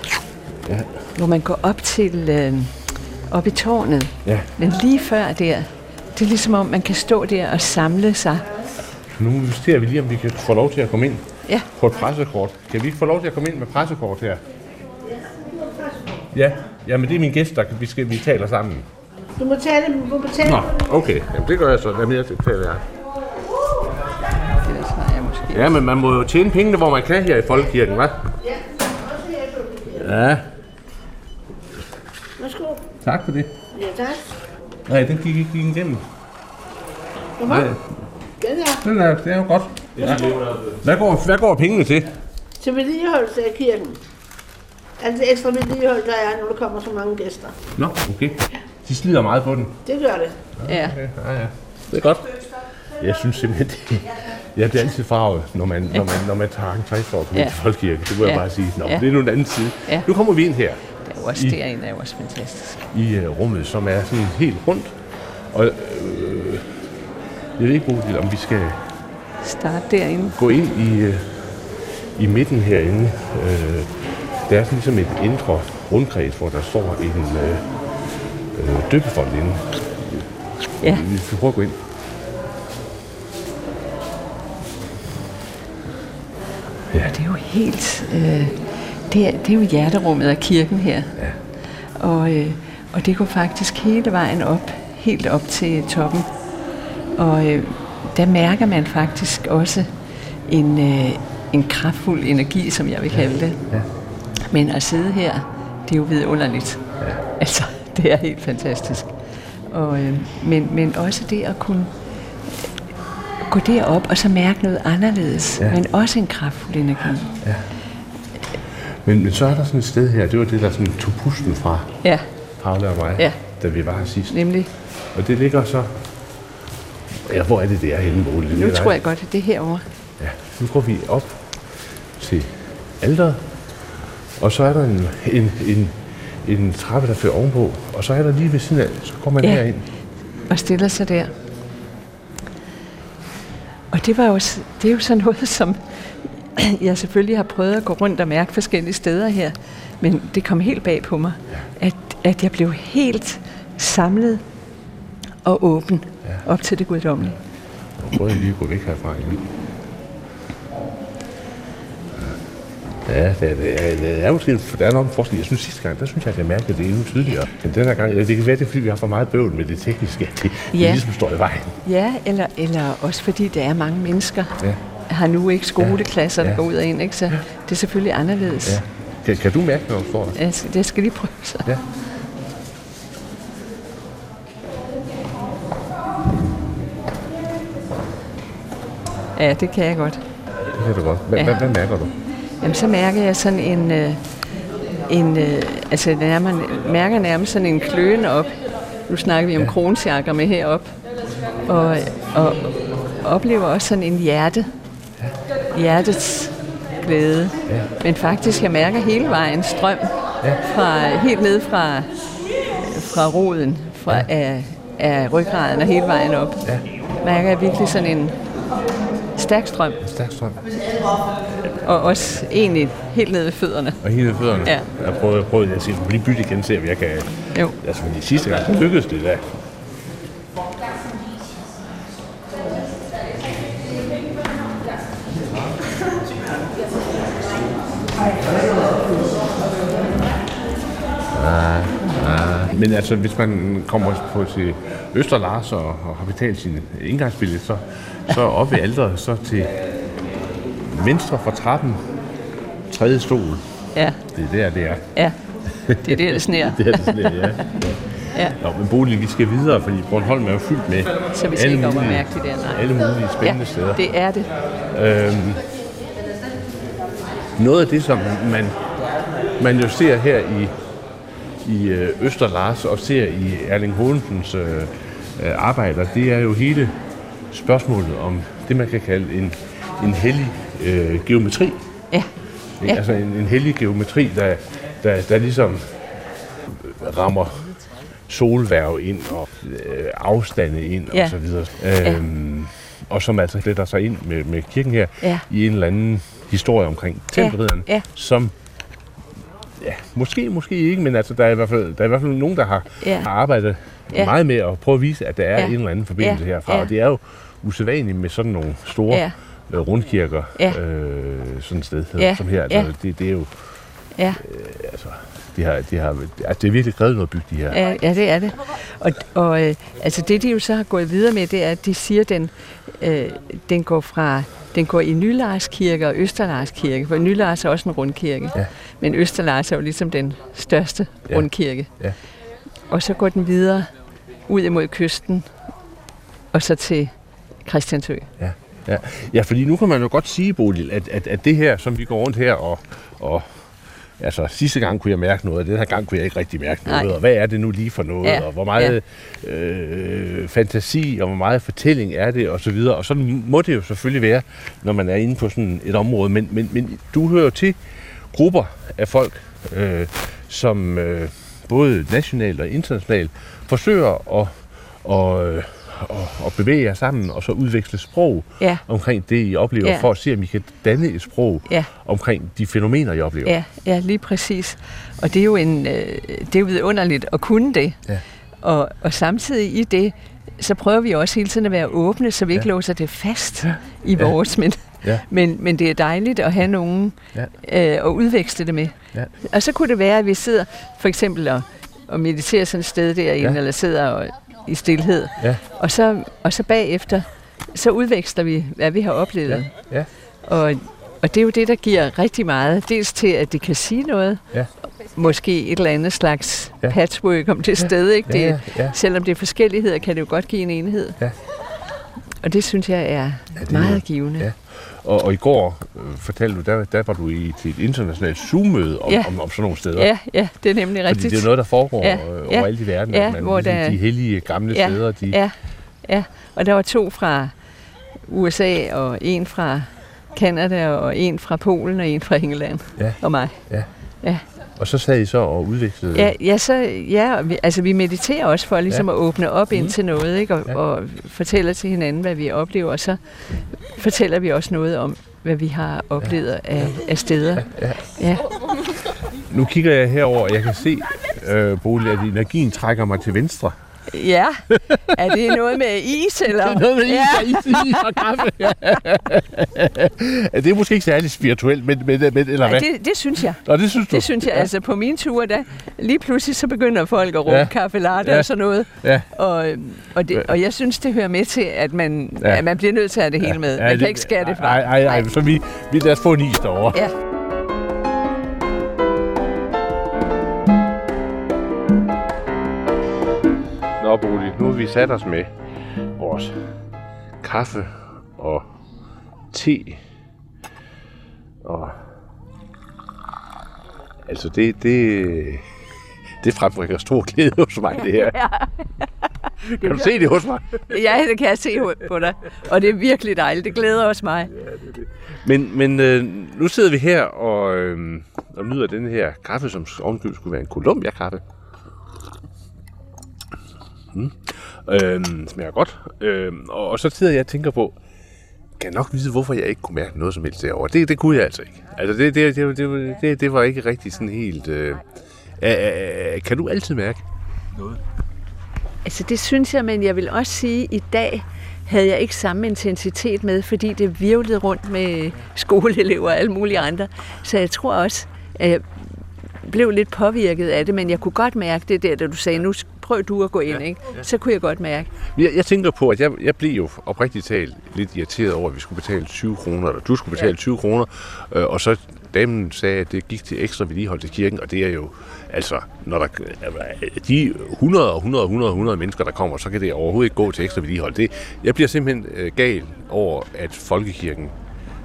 Ja. Hvor man går op til øh, op i tårnet. Ja. Men lige før der, det er ligesom om, man kan stå der og samle sig. Nu justerer vi lige, om vi kan få lov til at komme ind Ja, på et pressekort. Kan vi ikke få lov til at komme ind med pressekort her? Ja, Jamen, det er min gæst, der vi, skal, vi taler sammen. Du må tale, du må betale. Nå, okay. Jamen, det gør jeg så. Jamen, jeg taler jeg. Ja, men man må jo tjene pengene, hvor man kan her i Folkekirken, hva'? Ja, Værsgo. tak for det. Ja, tak. Nej, den gik ikke lige igennem. Nej, Den er den er, det er jo godt. Ja. Hvad, går, hvad går pengene til? til vedligeholdelse af kirken. Altså ekstra vedligehold, der er, når der kommer så mange gæster. Nå, okay. De slider meget på den. Det gør det. Ja, Ja, ja. Det er godt. Jeg synes simpelthen, det, jeg bliver altid farvet, når man, når man, når man tager for at komme Ja. Folkekirke. Det må jeg Ja. bare sige. Nå, Ja. det er nu en anden side. Ja. Nu kommer vi ind her det er jo også I- derinde, er jo også fantastisk. i uh, rummet, som er sådan helt rundt. Og øh, jeg ved ikke, Bodil, om vi skal Start derinde. gå ind i, øh, i midten herinde. Øh, der er sådan ligesom et indre rundkreds, hvor der står en øh, øh, døbefond inde. Ja, Vi skal prøve at gå ind. Og det er jo helt... Øh, det, er, det er jo hjerterummet af kirken her. Ja. Og, øh, og det går faktisk hele vejen op, helt op til toppen. Og øh, der mærker man faktisk også en, øh, en kraftfuld energi, som jeg vil kalde det. Ja. Men at sidde her, det er jo vidunderligt. Ja. Altså, det er helt fantastisk. Og, øh, men, men også det at kunne gå derop og så mærke noget anderledes, Ja. ja. men også en kraftfuld energi. Men, men så er der sådan et sted her, det var det, der sådan tog pusten fra Ja, Paula og mig, Ja. da vi var her sidst. nemlig. Og det ligger så... Ja, hvor er det, det er henne, Bodil? Nu tror jeg godt, at det er herovre. Ja, nu går vi op til alderet, og så er der en, en, en, en trappe, der fører ovenpå, og så er der lige ved siden af, så går man Ja. herind. og stiller sig der. Og det var jo, det er jo sådan noget, som jeg selvfølgelig har prøvet at gå rundt og mærke forskellige steder her, men det kom helt bag på mig, at, at jeg blev helt samlet og åben Ja. op til det guddommelige. Jeg prøver lige at gå væk herfra igen. Ja, det er, det er, det er måske en, der er nok en forskel. Jeg synes sidste gang, der synes jeg, at jeg mærkede det endnu tydeligere. Men den her gang, ja, det kan være, det er, fordi vi har for meget bøvl med det tekniske, at det, det Ja. ligesom står i vejen. Ja, eller, eller også fordi der er mange mennesker, Ja. har nu ikke skoleklasser, der Ja. går ud og ind, ikke? så det er selvfølgelig anderledes. Ja. Kan, kan du mærke, du står der? Jeg skal, jeg skal lige prøve så. Ja. Ja, det kan jeg godt. Det kan du godt. Hvad, Ja. ja. hvad, hvad mærker du? Jamen, så mærker jeg sådan en, øh, en øh, altså jeg nærmer, mærker nærmest sådan en kløen op. Nu snakker vi om ja. kronchakra med herop. Og, og oplever også sådan en hjerte. Hjertets glæde. Ja. Men faktisk, jeg mærker hele vejen strøm. Ja. Fra, helt ned fra, fra roden, fra, af, af ryggraden og hele vejen op. Ja. Mærker jeg virkelig sådan en stærk strøm. En stærk strøm. Og også egentlig helt ned ved fødderne. Og hele fødderne. Ja. Jeg prøvede, jeg prøvede at sige, lige bytte igen, se om jeg kan... Jo. Altså, fordi sidste gang, så lykkedes det da. Ah, ah. Men altså, hvis man kommer på til Øster Lars og, og har betalt sin indgangsbillet, så, så op ved alderet, så til venstre for trappen, tredje stol. Ja, Det er der, det er. ja. Det er det, der sneer. Det er det sådan, ja. Ja. Nå, men Bodil, vi skal videre, fordi Bornholm er jo fyldt med Så vi skal ikke op og mærke det der, nej. alle mulige spændende Ja, steder. det er det. Øhm, noget af det, som man, man jo ser her i, i øh, Øster Lars og ser i Erling Hodensens øh, øh, arbejder, det er jo hele spørgsmålet om det, man kan kalde en, en hellig øh, geometri. Ja, Ikke? Ja. Altså en, en hellig geometri, der, der, der ligesom rammer solværv ind og øh, afstande ind Ja. og så videre. Øhm, og som altså fletter sig ind med, med kirken her Ja. i en eller anden historie omkring tempelridderen, ja. som ja, måske, måske ikke, men altså, der, er i hvert fald, der er i hvert fald nogen, der har, Ja. har arbejdet Ja. meget med at prøve at vise, at der er Ja. en eller anden forbindelse Ja. herfra. Ja. Og det er jo usædvanligt med sådan nogle store Ja. Øh, rundkirker, Ja. øh, sådan et sted Ja. som her. Altså, Ja. det, det er jo ja, altså, de har, de har, altså, det er virkelig krævet noget at bygge de her. ja, ja, det er det. Og, og øh, altså det, de jo så har gået videre med, det er, at de siger, at den, øh, den går fra den går i Nylars Kirke og Østerlars Kirke, for Nylars er også en rundkirke. Ja. Men Østerlars er jo ligesom den største Ja. rundkirke. Ja. Og så går den videre ud imod kysten, og så til Christiansø. Ja, ja. ja, fordi nu kan man jo godt sige, Bodil, at, at, at det her, som vi går rundt her og, og Altså, sidste gang kunne jeg mærke noget, og den her gang kunne jeg ikke rigtig mærke noget. Nej. Og hvad er det nu lige for noget? Ja, Og hvor meget øh, fantasi, og hvor meget fortælling er det, og så videre. Og sådan må det jo selvfølgelig være, når man er inde på sådan et område. Men, men, men du hører til grupper af folk, øh, som øh, både nationalt og internationalt forsøger at, øh, og, og bevæge jer sammen, og så udveksle sprog Ja. omkring det, I oplever, Ja. for at se, om I kan danne et sprog Ja. omkring de fænomener, I oplever. Ja, ja, lige præcis. Og det er jo, en, øh, det er jo vidunderligt at kunne det. Ja. Og, og samtidig i det, så prøver vi også hele tiden at være åbne, så vi ikke Ja. låser det fast i vores. Men, Ja. men, men det er dejligt at have nogen Ja. øh, at udveksle det med. Ja. Og så kunne det være, at vi sidder for eksempel og, og mediterer sådan et sted derinde, Ja. eller sidder og, i stillhed. Ja. Og, så, og så bagefter, så udveksler vi, hvad vi har oplevet. Ja. Og, og det er jo det, der giver rigtig meget. Dels til, at de kan sige noget. Ja. Måske et eller andet slags Ja. ja. patchwork om det sted. Ikke? Det, Ja, ja, ja. Selvom det er forskelligheder, kan det jo godt give en enhed. Ja. Og det synes jeg er Ja, ja, det er meget jo- givende. ja. Og, og i går øh, fortalte du, der, der var du i til et internationalt Zoom-møde om, Ja. om, om sådan nogle steder. Ja, ja, det er nemlig Fordi rigtigt. det er noget, der foregår Ja, ja, ja, overalt i verden. ja, at man, hvor ligesom der- de hellige gamle Ja, steder, de, Ja, ja, og der var to fra USA, og en fra Kanada, og en fra Polen, og en fra England, Ja. og mig. Og så sad I så og udvekslede. Ja, ja, så, ja vi, altså vi mediterer også for ligesom Ja. at åbne op Mhm. ind til noget, ikke? Og, Ja. og fortæller til hinanden, hvad vi oplever, og så fortæller vi også noget om, hvad vi har oplevet af, af steder. Ja. Ja. Nu kigger jeg herover, og jeg kan se, øh, Bolig, at energien trækker mig til venstre. Ja. Er det noget med is, eller? Det er noget med is, ja. is, is og kaffe. Ja. det er måske ikke særlig spirituelt, men, men, men eller Ja, hvad? det, det synes jeg. Nå, det synes du? Det synes jeg. Altså på mine ture, der lige pludselig så begynder folk at råbe Ja. ja. kaffe latte Ja. og sådan noget. Ja. Og, øhm, og, det, og jeg synes, det hører med til, at man, Ja. ja. at man bliver nødt til at have det hele med. Man kan ikke skære det fra. Nej, nej, nej. Så vi, vi lad os få en is derovre. Ja. Nå, Bolig, nu har vi sat os med vores kaffe og te. Og altså, det, det, det frembringer stor glæde hos mig, det her. Kan du se det hos mig? Ja, det kan jeg se på dig. Og det er virkelig dejligt. Det glæder også mig. Men, men øh, nu sidder vi her og, øh, og nyder den her kaffe, som ovenkøbet skulle være en Columbia-kaffe. Mm. Øh, smager godt. Øh, og, og så sidder jeg og tænker på, kan jeg nok vide, hvorfor jeg ikke kunne mærke noget som helst derovre. Det, det kunne jeg altså ikke. Altså, det, det, det, det, det, det var ikke rigtig sådan helt... Øh, øh, øh, kan du altid mærke noget? Altså det synes jeg, men jeg vil også sige, at i dag havde jeg ikke samme intensitet med, fordi det virvlede rundt med skoleelever og alle mulige andre. Så jeg tror også, at jeg blev lidt påvirket af det, men jeg kunne godt mærke det der, da du sagde, nu prøv du at gå ind, ikke? Så kunne jeg godt mærke. Jeg, jeg tænker på, at jeg, jeg blev jo oprigtigt talt lidt irriteret over, at vi skulle betale 20 kroner, eller du skulle betale Ja. 20 kroner, øh, og så damen sagde, at det gik til ekstra vedligehold til kirken, og det er jo, altså, når der, de 100 og 100 og 100 og 100 mennesker, der kommer, så kan det overhovedet ikke gå til ekstra vedligehold. Det, jeg bliver simpelthen øh, gal over, at folkekirken,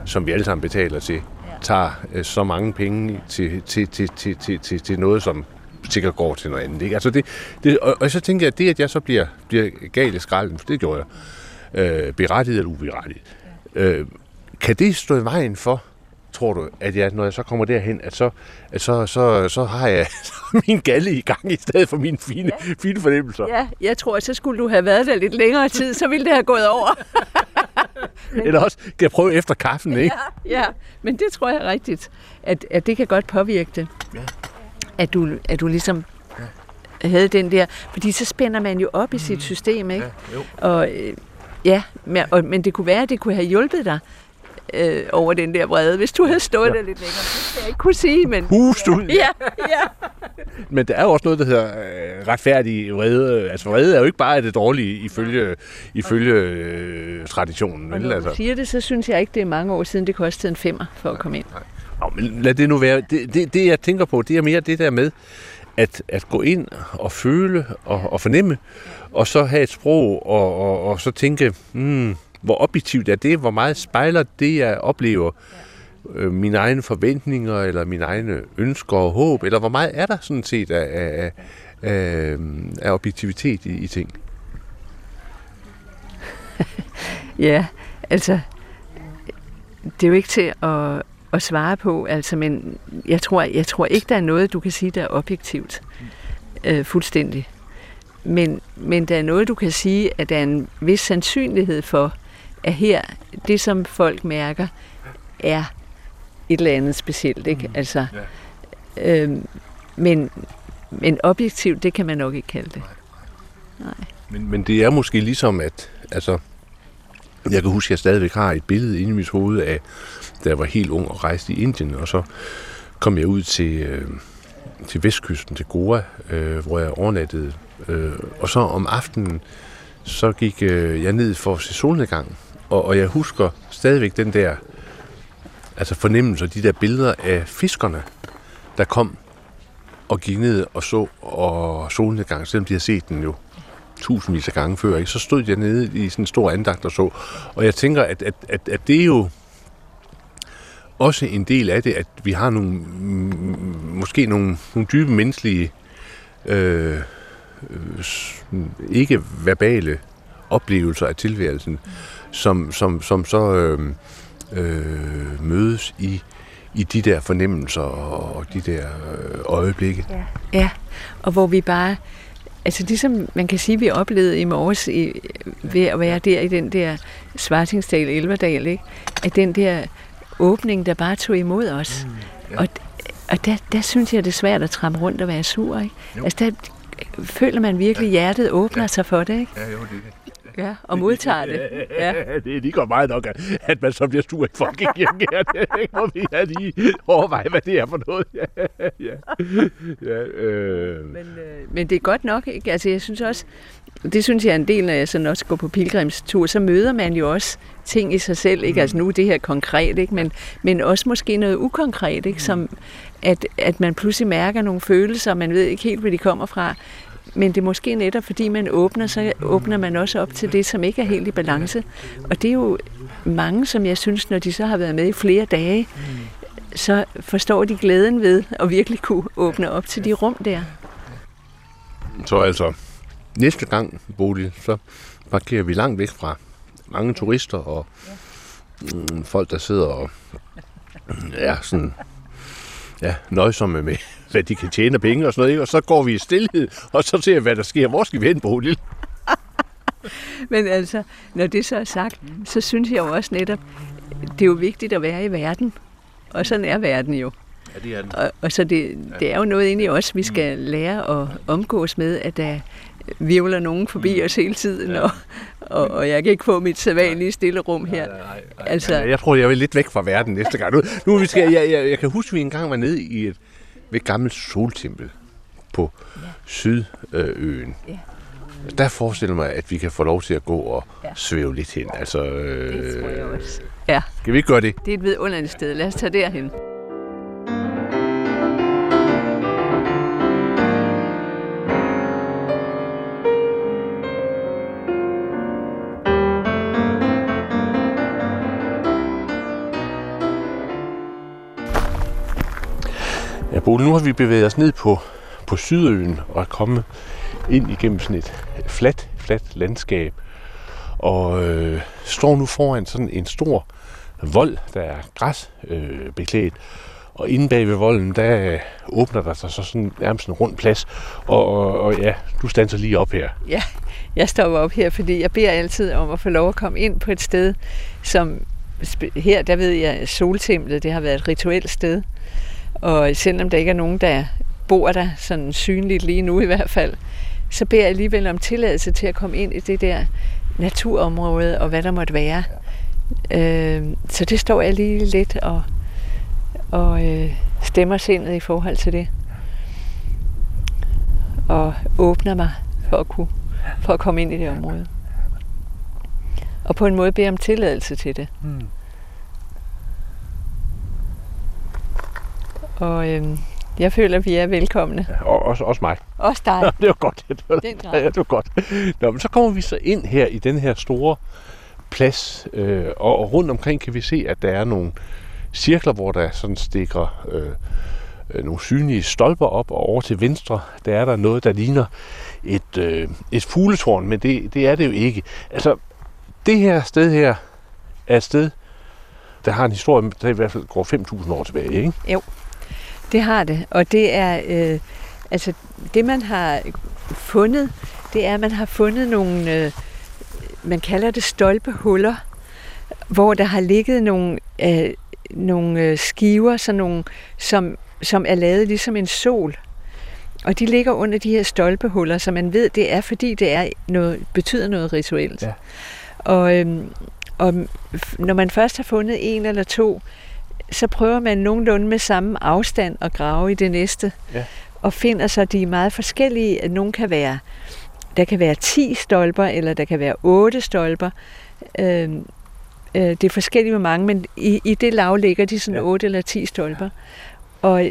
som vi alle sammen betaler til, tager øh, så mange penge til, til, til, til, til, til, til noget, som sikkert går til noget andet. Ikke? Altså det, det, og, og så tænker jeg, at det, at jeg så bliver, bliver gal i skralden, for det gjorde jeg, øh, berettiget eller uberettiget, øh, kan det stå i vejen for, tror du, at jeg, når jeg så kommer derhen, at så, at så, så, så har jeg min galle i gang i stedet for mine fine, ja. fine fornemmelser? Ja, jeg tror, at så skulle du have været der lidt længere tid, så ville det have gået over. Eller også kan jeg prøve efter kaffen, ikke? Ja, ja. men det tror jeg er rigtigt, at, at det kan godt påvirke det. Ja. At, du, at du ligesom havde den der, fordi så spænder man jo op i sit system, ikke? Ja, jo. Og, øh, ja, men, og, men det kunne være, at det kunne have hjulpet dig øh, over den der vrede, hvis du havde stået ja. der lidt længere. Det skal jeg ikke kunne sige, men... Hust ud. Ja, ja. Men der er jo også noget, der hedder øh, retfærdig vrede. Altså vrede er jo ikke bare det dårlige ifølge, ifølge øh, traditionen. Og Vel? Altså. siger det, så synes jeg ikke, det er mange år siden, det kostede en femmer for at komme ind. Nå, men lad det nu være. Det, det, det, jeg tænker på, det er mere det der med, at, at gå ind og føle og, og fornemme, og så have et sprog, og, og, og så tænke, hmm, hvor objektivt er det, hvor meget spejler det, jeg oplever, øh, mine egne forventninger, eller mine egne ønsker og håb, eller hvor meget er der sådan set af, af, af, af objektivitet i, i ting? Ja, altså, det er jo ikke til at, at svare på, altså, men jeg tror, jeg tror ikke, der er noget, du kan sige, der er objektivt øh, fuldstændig. Men, men der er noget, du kan sige, at der er en vis sandsynlighed for, at her, det som folk mærker, er et eller andet specielt, ikke? Mm. Altså, øhm, men, men objektivt, det kan man nok ikke kalde det. Nej. Men, men det er måske ligesom, at altså, jeg kan huske, at jeg stadigvæk har et billede inde i mit hoved af, da jeg var helt ung og rejste i Indien, og så kom jeg ud til, øh, til vestkysten, til Goa, øh, hvor jeg overnattede. Øh, og så om aftenen, så gik øh, jeg ned for at se solnedgang, og, og jeg husker stadigvæk den der altså fornemmelse, de der billeder af fiskerne, der kom og gik ned og så og solnedgang, selvom de havde set den jo tusindvis af gange før, ikke? så stod jeg nede i sådan en stor andagt og så. Og jeg tænker, at, at, at, at det er jo også en del af det, at vi har nogle, mm, måske nogle, nogle dybe menneskelige, øh, øh, ikke verbale oplevelser af tilværelsen, som, som, som så øh, øh, mødes i, i de der fornemmelser og, de der øh, øjeblikke. Ja, og hvor vi bare, altså ligesom man kan sige, vi oplevede i morges i, ved at være der i den der Svartingsdal, Elverdal, ikke? at den der åbning, der bare tog imod os. Mm, ja. Og, og der, der synes jeg, det er svært at trampe rundt og være sur. Ikke? Altså der føler man virkelig, ja. hjertet åbner ja. sig for det. Ikke? Ja, jo, det er det. Ja, og modtager det. Ja. det er lige godt meget nok, at man så bliver sur i folkekirken. det må vi have lige overveje, hvad det er for noget. Ja, ja. ja øh. Men, øh, men det er godt nok, ikke? Altså, jeg synes også, det synes jeg er en del, når jeg sådan også går på pilgrimstur, så møder man jo også ting i sig selv, ikke? Mm. Altså nu er det her konkret, ikke? Men, men også måske noget ukonkret, ikke? Som, at, at man pludselig mærker nogle følelser, man ved ikke helt, hvor de kommer fra. Men det er måske netop, fordi man åbner, så åbner man også op til det, som ikke er helt i balance. Og det er jo mange, som jeg synes, når de så har været med i flere dage, så forstår de glæden ved at virkelig kunne åbne op til de rum der. Så altså, næste gang, Bodil, så parkerer vi langt væk fra mange turister og mm, folk, der sidder og mm, er sådan ja, nøjsomme med, hvad de kan tjene penge og sådan noget, ikke? og så går vi i stillhed, og så ser vi, hvad der sker. Hvor skal vi hen, Bodil? Men altså, når det så er sagt, så synes jeg jo også netop, det er jo vigtigt at være i verden. Og sådan er verden jo. Ja, det er den. Og, og så det, det er jo noget inde i os, vi skal lære at omgås med, at der virvler nogen forbi mm. os hele tiden, ja. og, og, og jeg kan ikke få mit sædvanlige stille rum her. Nej, nej, nej. Altså, jeg tror, jeg vil lidt væk fra verden næste gang. Nu, nu vi skal, jeg, jeg, jeg kan huske, at vi engang var nede i et ved et gammelt soltempel på ja. Sydøen. Ja. Der forestiller mig, at vi kan få lov til at gå og ja. svæve lidt hen. Altså, øh, det tror jeg også. Ja. Skal vi ikke gøre det? Det er et vidunderligt sted. Lad os tage derhen. Polen. nu har vi bevæget os ned på, på Sydøen og er kommet ind igennem sådan et fladt, fladt landskab. Og øh, står nu foran sådan en stor vold, der er græsbeklædt. Øh, og inde bag ved volden, der øh, åbner der sig så sådan nærmest en rund plads. Og, og, og ja, du standser lige op her. Ja, jeg står op her, fordi jeg beder altid om at få lov at komme ind på et sted, som her, der ved jeg, soltemplet, det har været et rituelt sted. Og selvom der ikke er nogen, der bor der sådan synligt lige nu i hvert fald, så beder jeg alligevel om tilladelse til at komme ind i det der naturområde og hvad der måtte være. Øh, så det står jeg lige lidt og, og øh, stemmer sindet i forhold til det. Og åbner mig for at, kunne, for at komme ind i det område. Og på en måde beder om tilladelse til det. Mm. Og øhm, jeg føler, at vi er velkomne. Ja, og også, også mig. Også dig. det var godt. Det var, den ja, det var godt. Nå, men så kommer vi så ind her i den her store plads, øh, og, og rundt omkring kan vi se, at der er nogle cirkler, hvor der sådan stikker øh, øh, nogle synlige stolper op, og over til venstre, der er der noget, der ligner et, øh, et fugletårn, men det, det er det jo ikke. Altså, det her sted her er et sted, der har en historie, der i hvert fald går 5.000 år tilbage, ikke? Jo. Det har det, og det er, øh, altså det man har fundet, det er, at man har fundet nogle, øh, man kalder det stolpehuller, hvor der har ligget nogle, øh, nogle øh, skiver, sådan nogle, som, som er lavet ligesom en sol. Og de ligger under de her stolpehuller, så man ved, det er, fordi det er noget, betyder noget rituelt. Ja. Og, øhm, og når man først har fundet en eller to, så prøver man nogenlunde med samme afstand at grave i det næste. Ja. Og finder så, de er meget forskellige. Nogle kan være, der kan være 10 stolper, eller der kan være 8 stolper. Øh, øh, det er forskelligt med mange, men i, i det lav ligger de sådan ja. 8 eller 10 stolper. Og,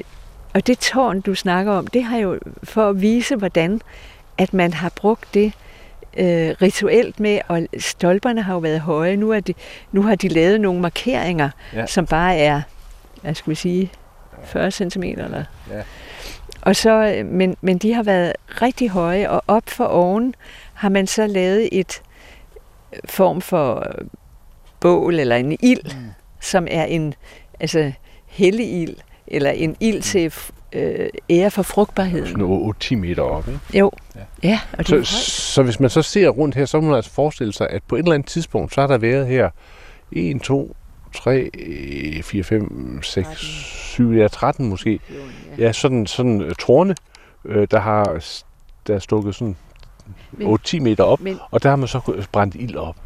og det tårn, du snakker om, det har jo for at vise, hvordan at man har brugt det øh, rituelt med, og stolperne har jo været høje. Nu, er de, nu har de lavet nogle markeringer, ja. som bare er, hvad skal vi sige, 40 cm. Eller. Ja. Og så, men, men de har været rigtig høje, og op for oven har man så lavet et form for bål eller en ild, mm. som er en altså hellig ild, eller en ild mm. til øh, ære for frugtbarheden. Sådan 8-10 meter op, ikke? Jo. Ja. ja og det så, så hvis man så ser rundt her, så må man altså forestille sig, at på et eller andet tidspunkt, så har der været her 1, 2, 3, 4, 5, 6, 7, ja, 13 måske. Ja. Ja, sådan, sådan uh, tårne, øh, der har der er stukket sådan Men- 8-10 meter op, Men, og der har man så brændt ild op.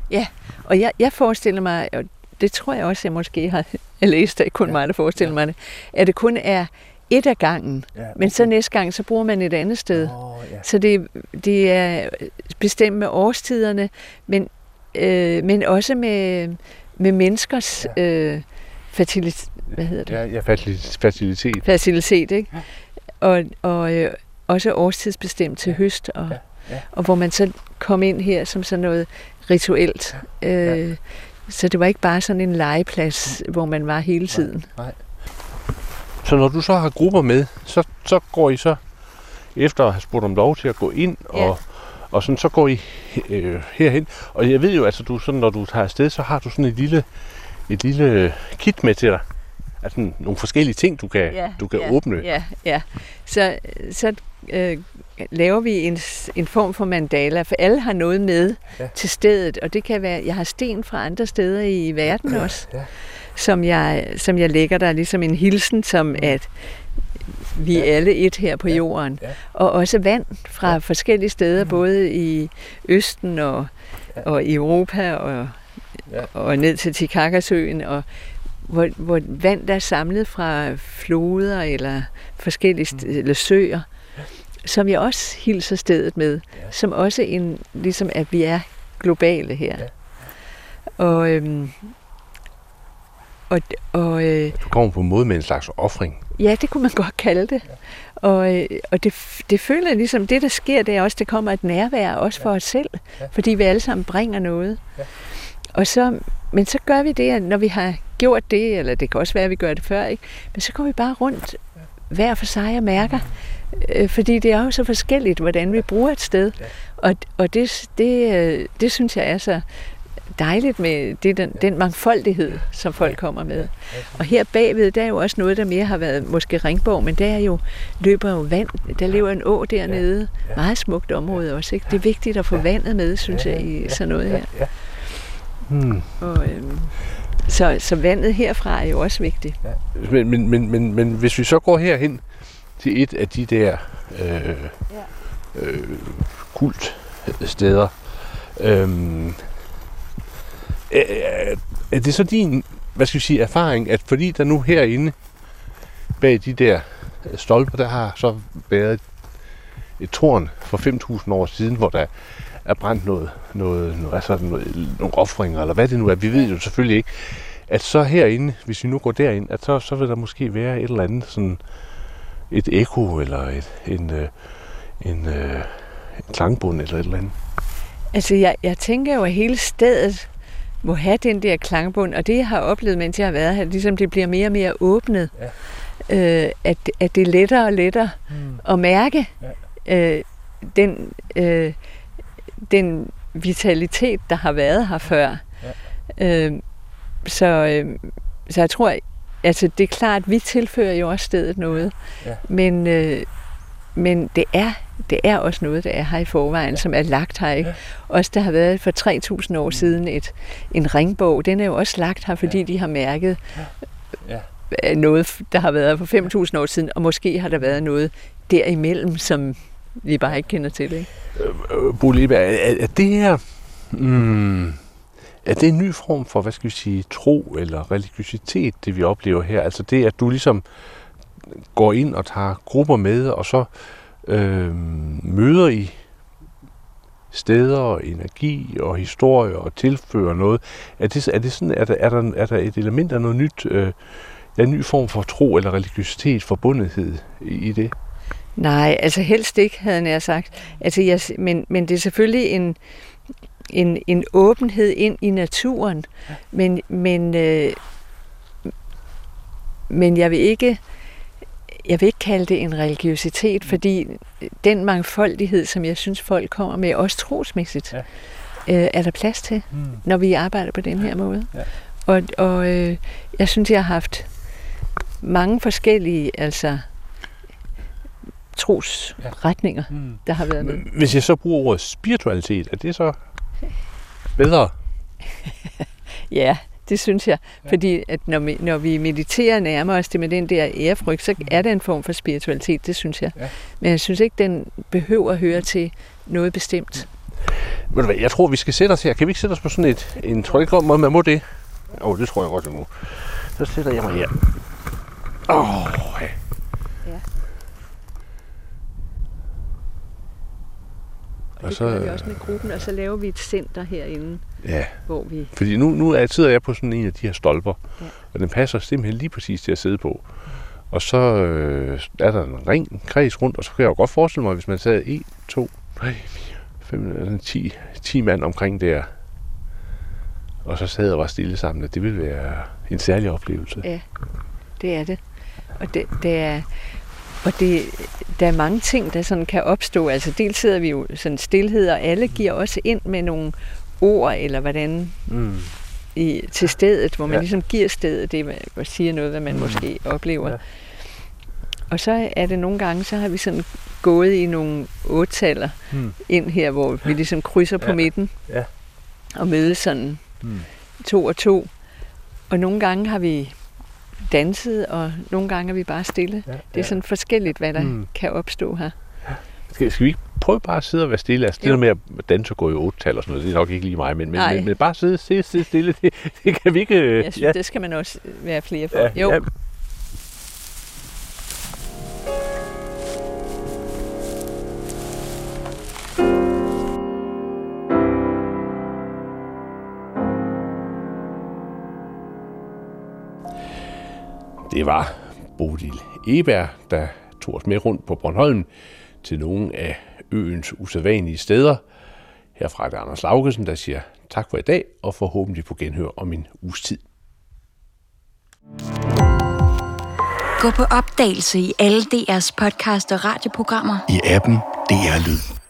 og jeg, jeg forestiller mig, og det tror jeg også, jeg måske har læst, det er kun Ja. ja. mig, der forestiller ja. mig det, at det kun er et af gangen, Ja, men så næste gang, så bruger man et andet sted. Oh, ja. Så det, det er bestemt med årstiderne, men, øh, men også med, med menneskers øh, fertilitet, hvad hedder det? Ja, ja facilitet. facilitet, ikke? Og, og øh, også årstidsbestemt til høst, og, Ja, ja. og hvor man så kom ind her som sådan noget rituelt. Øh, så det var ikke bare sådan en legeplads, hvor man var hele tiden. Så når du så har grupper med, så, så går I så, efter at have spurgt om lov til at gå ind, Ja. og, og sådan, så går I øh, herhen. Og jeg ved jo, altså, du, sådan, når du tager afsted, så har du sådan et lille, et lille kit med til dig. Altså nogle forskellige ting, du kan, du kan ja, åbne. Ja, ja. Så, så øh, laver vi en, en form for mandala, for alle har noget med Ja. ja. til stedet, og det kan være, jeg har sten fra andre steder i verden også, Ja. Som, jeg, som jeg lægger der ligesom en hilsen, som at vi er alle et her på Ja, jorden. ja. Og også vand fra Ja. ja. forskellige steder, både i Østen og, Ja. og i Europa og, Ja. og ned til Titicaca-søen, og hvor, hvor vand der er samlet fra floder eller forskellige st- eller søer, som jeg også hilser stedet med, Ja. som også en, ligesom at vi er globale her. Ja. Og, øhm, og, og øh, Du kommer på en måde med en slags offring. Ja, det kunne man godt kalde det. Og, øh, og det, det føler jeg ligesom, det der sker, det er også, det kommer et nærvær også for os selv, Ja. fordi vi alle sammen bringer noget. Ja. Og så, men så gør vi det, at når vi har gjort det, eller det kan også være, at vi gør det før, ikke? men så går vi bare rundt hver for sig og mærker, øh, fordi det er jo så forskelligt, hvordan vi bruger et sted. Ja. Og, og det, det, øh, det synes jeg er så dejligt med det, den, den mangfoldighed, som folk kommer med. Og her bagved, der er jo også noget, der mere har været måske Ringborg, men der er jo, løber jo vand. Der lever en å dernede. Meget smukt område også. Ikke? Det er vigtigt at få vandet med, synes jeg, i sådan noget her. Hmm. Og, øhm, så, så vandet herfra er jo også vigtigt. Men, men, men, men, men hvis vi så går herhen til et af de der øh, øh, kultsteder, øh, er, er det så din, hvad skal vi sige, erfaring, at fordi der nu herinde bag de der øh, stolper, der har så været et tårn for 5.000 år siden, hvor der er brændt noget, noget, noget, altså noget, nogle offringer, eller hvad det nu er. Vi ved jo selvfølgelig ikke, at så herinde, hvis vi nu går derind, at så, så vil der måske være et eller andet sådan et ekko eller et, en, en, en, en klangbund eller et eller andet. Altså, jeg, jeg tænker jo, at hele stedet må have den der klangbund, og det, jeg har oplevet, mens jeg har været her, ligesom det bliver mere og mere åbnet, ja. øh, at, at det er lettere og lettere Hmm. at mærke ja. øh, den, øh, den vitalitet, der har været her før. Ja. Øh, så, øh, så jeg tror, altså det er klart, at vi tilfører jo også stedet noget, Ja. men, øh, men det er det er også noget, der er her i forvejen, ja. som er lagt her. Ikke? Ja. Også der har været for 3.000 år siden et, en ringbog, den er jo også lagt her, fordi Ja. ja. de har mærket Ja. øh, noget, der har været for 5.000 år siden, og måske har der været noget derimellem, som vi bare ikke kender til. Ikke? Øh, Bo Lebe, er, er, er det her... Mm, er det en ny form for, hvad skal vi sige, tro eller religiøsitet, det vi oplever her? Altså det, at du ligesom går ind og tager grupper med, og så øh, møder I steder og energi og historie og tilfører noget. Er det, er det sådan, er der, er der, er der et element af noget nyt, øh, en ny form for tro eller religiøsitet, forbundethed i, i det? Nej, altså helst ikke, havde jeg sagt. Altså, jeg, men, men det er selvfølgelig en, en, en åbenhed ind i naturen, men, men, øh, men jeg vil ikke jeg vil ikke kalde det en religiøsitet, fordi den mangfoldighed, som jeg synes, folk kommer med, også trosmæssigt, Ja. øh, er der plads til, Hmm. når vi arbejder på den her måde. Ja. Og, og øh, jeg synes, jeg har haft mange forskellige altså, trosretninger, Hmm. der har været med. Hvis jeg så bruger ordet spiritualitet, er det så bedre? Ja, Det synes jeg. Fordi at når, vi, når vi mediterer nærmer os det med den der ærefrygt, så er det en form for spiritualitet, det synes jeg. Ja. Men jeg synes ikke, den behøver at høre til noget bestemt. Ved du hvad, jeg tror, vi skal sætte os her. Kan vi ikke sætte os på sådan et... En, ikke, om man må det? Åh, oh, det tror jeg godt, jeg må. Så sætter jeg mig her. Åh, oh, ja. Ja. Og det så- gør vi også med gruppen, og så laver vi et center herinde, Ja, hvor vi... fordi nu, nu er, sidder jeg på sådan en af de her stolper, Ja. og den passer simpelthen lige præcis til at sidde på. Og så øh, er der en ring, en kreds rundt, og så kan jeg jo godt forestille mig, hvis man sad 1, 2, 3, 4, 5, altså 10, 10 mand omkring der, og så sad og var stille sammen, at det ville være en særlig oplevelse. Ja, det er det. Og det, det er... Og det, der er mange ting, der sådan kan opstå. Altså dels sidder vi jo sådan stillhed, og alle giver også ind med nogle ord, eller hvordan Mm. i, til stedet, hvor man ja. Ligesom giver stedet det, og siger noget, hvad man måske oplever. Ja. Og så er det nogle gange, så har vi sådan gået i nogle ottaller Mm. ind her, hvor vi ligesom krydser ja. på midten Ja. og mødes sådan Mm. to og to. Og nogle gange har vi danset, og nogle gange er vi bare stille. Ja, Det er sådan forskelligt, hvad der mm. Kan opstå her. Skal, skal vi ikke prøve bare at sidde og være stille? Altså, det der med at danse og gå i otte tal og sådan noget, det er nok ikke lige mig, men, men, Nej. men, men bare sidde, sidde, sidde stille, det, det kan vi ikke... øh, Jeg synes, ja. det skal man også være flere for. ja, jo, Ja, Det var Bodil Eberg, der tog os med rundt på Bornholm til nogle af øens usædvanlige steder. Herfra er det Anders Laugesen, der siger tak for i dag, og forhåbentlig på genhør om en uges tid. Gå på opdagelse i alle DR's podcast og radioprogrammer. i appen DR Lyd.